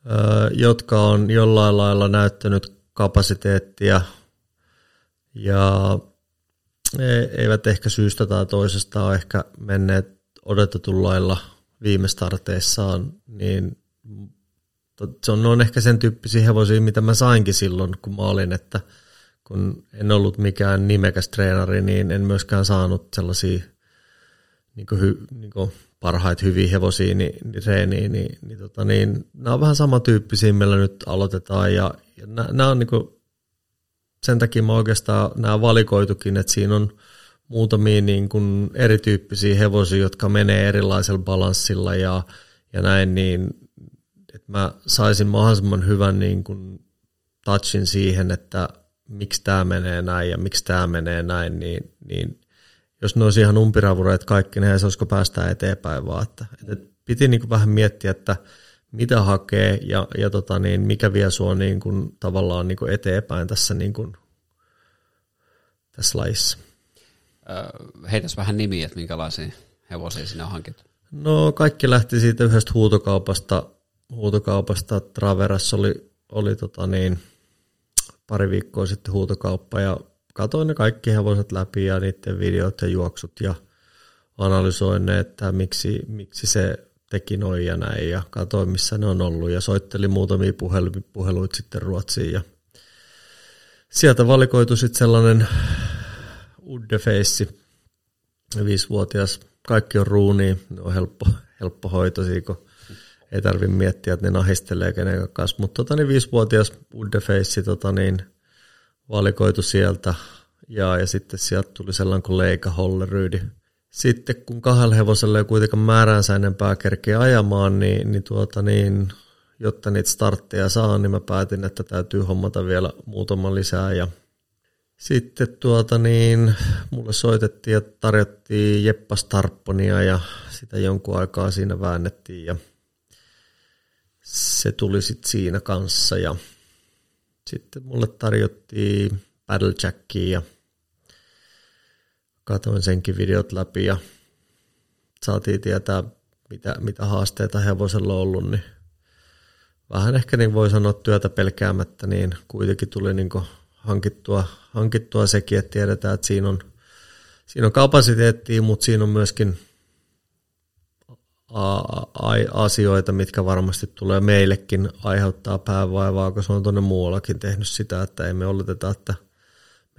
Speaker 3: ö, jotka on jollain lailla näyttänyt kapasiteettia ja eivät ehkä syystä tai toisesta ole ehkä menneet odotetun lailla viime starteissaan, niin se on, ne on ehkä sen tyyppisiä hevosia, mitä mä sainkin silloin, kun mä olin, että kun en ollut mikään nimekäs treenari, niin en myöskään saanut sellaisia niin hy, niin parhaita hyviä hevosia niin, niin reeniin, niin, niin, tota, niin nämä on vähän samantyyppisiä, millä nyt aloitetaan. Ja, ja nämä, nämä on niin kuin, sen takia mä oikeastaan nämä valikoitukin, että siinä on muutamia niin kuin erityyppisiä hevosia, jotka menee erilaisella balanssilla ja, ja näin, niin että mä saisin mahdollisimman hyvän niin kuin touchin siihen, että miksi tämä menee näin ja miksi tämä menee näin, niin, niin jos ne olisi ihan umpiravureet kaikki, niin se olisiko päästään eteenpäin vaan. Että, että piti niin kuin vähän miettiä, että mitä hakee ja, ja tota niin, mikä vie sua niin kuin, tavallaan niin kuin eteenpäin tässä, niin kuin, tässä lajissa.
Speaker 2: Heitäs vähän nimiä, että minkälaisia hevosia sinne on hankittu.
Speaker 3: No kaikki lähti siitä yhdestä huutokaupasta, huutokaupasta. Traveras oli, oli tota niin, pari viikkoa sitten huutokauppa ja katoin ne kaikki hevoset läpi ja niiden videot ja juoksut ja analysoin ne, että miksi, miksi se teki noin ja näin ja katoin missä ne on ollut ja soittelin muutamia puhelu, puheluita sitten Ruotsiin ja sieltä valikoitu sitten sellainen Uddefeissi, viisivuotias, kaikki on ruunia, ne on helppo, helppo hoitoisia, kun ei tarvi miettiä, että ne nahistelee kenen kanssa. Mutta tota, niin viisivuotias Uddefeissi tota, niin, valikoitu sieltä ja, ja sitten sieltä tuli sellainen kuin Leika Holleryydi. Sitten kun kahdella hevosella ei kuitenkaan määränsä enempää kerkeä ajamaan, niin, niin, tuota, niin jotta niitä startteja saa, niin mä päätin, että täytyy hommata vielä muutama lisää ja sitten tuota niin, mulle soitettiin ja tarjottiin Jeppa Starpponia ja sitä jonkun aikaa siinä väännettiin ja se tuli sitten siinä kanssa ja sitten mulle tarjottiin Battlecackia ja katoin senkin videot läpi ja saatiin tietää, mitä, mitä haasteita hevosella on ollut, niin vähän ehkä niin voi sanoa työtä pelkäämättä, niin kuitenkin tuli niin hankittua, hankittua sekin, että tiedetään, että siinä on, siinä on kapasiteettia, mutta siinä on myöskin asioita, mitkä varmasti tulee meillekin aiheuttaa päävaivaa, kun se on tuonne muuallakin tehnyt sitä, että ei me oleteta, että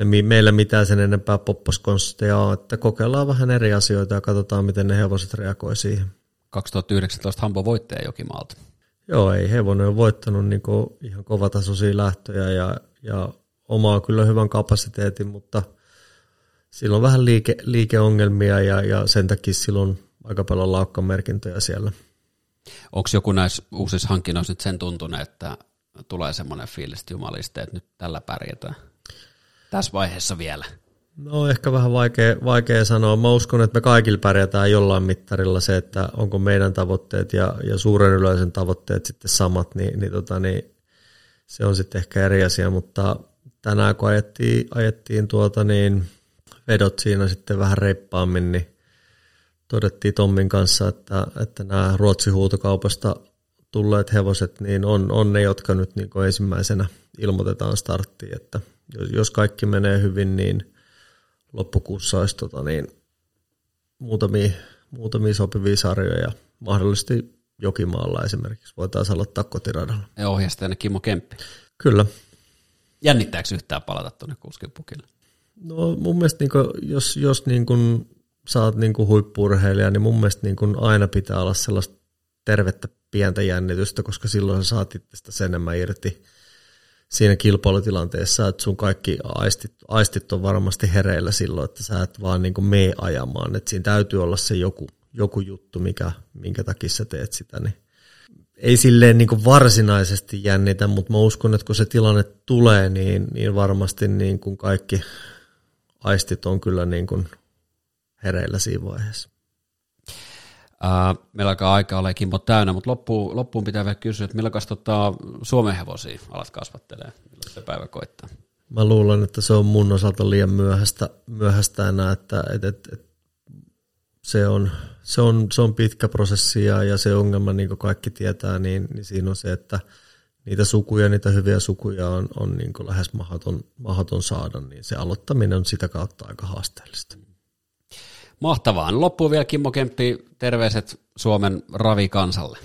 Speaker 3: me, meillä mitään sen enempää popposkonsteja on, että kokeillaan vähän eri asioita ja katsotaan, miten ne hevoset reagoi siihen.
Speaker 2: 2019 Hampo voittaja Jokimaalta.
Speaker 3: Joo, ei hevonen on voittanut niin ihan kovatasoisia lähtöjä ja, ja omaa kyllä hyvän kapasiteetin, mutta sillä on vähän liike, liikeongelmia ja, ja sen takia silloin aika paljon laukkamerkintöjä siellä.
Speaker 2: Onko joku näissä uusissa hankinnoissa nyt sen tuntunut, että tulee semmoinen fiilis, että jumaliste, että nyt tällä pärjätään? Tässä vaiheessa vielä.
Speaker 3: No ehkä vähän vaikea, vaikea sanoa. Mä uskon, että me kaikilla pärjätään jollain mittarilla se, että onko meidän tavoitteet ja, ja suuren yleisön tavoitteet sitten samat, niin, niin, tota, niin se on sitten ehkä eri asia, mutta tänään kun ajettiin, ajettiin tuota, niin vedot siinä sitten vähän reippaammin, niin todettiin Tommin kanssa, että, että nämä Ruotsin huutokaupasta tulleet hevoset niin on, on ne, jotka nyt niin ensimmäisenä ilmoitetaan starttiin, että jos kaikki menee hyvin, niin loppukuussa olisi tota, niin, muutamia, muutamia sopivia sarjoja, mahdollisesti Jokimaalla esimerkiksi voitaisiin aloittaa kotiradalla.
Speaker 2: Ja ohjastajana Kimmo Kemppi.
Speaker 3: Kyllä.
Speaker 2: Jännittääkö yhtään palata tuonne kuskipukille?
Speaker 3: No mun mielestä niin kuin, jos, jos niin kuin, sä oot niin kuin huippuurheilija, niin mun mielestä niin kuin aina pitää olla sellaista tervettä pientä jännitystä, koska silloin sä saat itsestä sen enemmän irti siinä kilpailutilanteessa, että sun kaikki aistit, aistit on varmasti hereillä silloin, että sä et vaan niin kuin mene ajamaan, että siinä täytyy olla se joku, joku juttu, mikä, minkä takia sä teet sitä, niin ei silleen niin kuin varsinaisesti jännitä, mutta mä uskon, että kun se tilanne tulee, niin, niin varmasti niin kuin kaikki aistit on kyllä niin kuin hereillä siinä vaiheessa.
Speaker 2: Uh, meillä alkaa aika Kimmo täynnä, mutta loppuun, loppuun pitää vielä kysyä, että milloin tota, Suomen hevosia alat kasvattelee, milloin se päivä koittaa?
Speaker 3: Mä luulen, että se on mun osalta liian myöhäistä, myöhäistä enää, että et, et, et, se, on, se, on, se on pitkä prosessi ja, ja se ongelma, niin kuin kaikki tietää, niin, niin siinä on se, että niitä sukuja, niitä hyviä sukuja on, on niin kuin lähes mahdoton, mahdoton saada, niin se aloittaminen on sitä kautta aika haasteellista.
Speaker 2: Mahtavaa. No loppuun vielä Kimmo Kemppi, terveiset Suomen ravikansalle.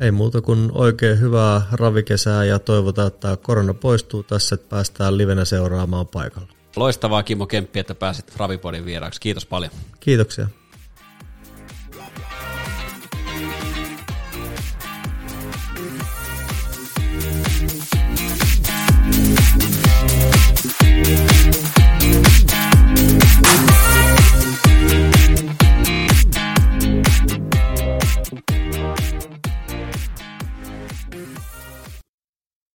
Speaker 3: Ei muuta kuin oikein hyvää ravikesää ja toivotaan, että korona poistuu tässä, että päästään livenä seuraamaan paikalla.
Speaker 2: Loistavaa Kimmo Kemppi, että pääsit Ravipodin vieraaksi. Kiitos paljon.
Speaker 3: Kiitoksia.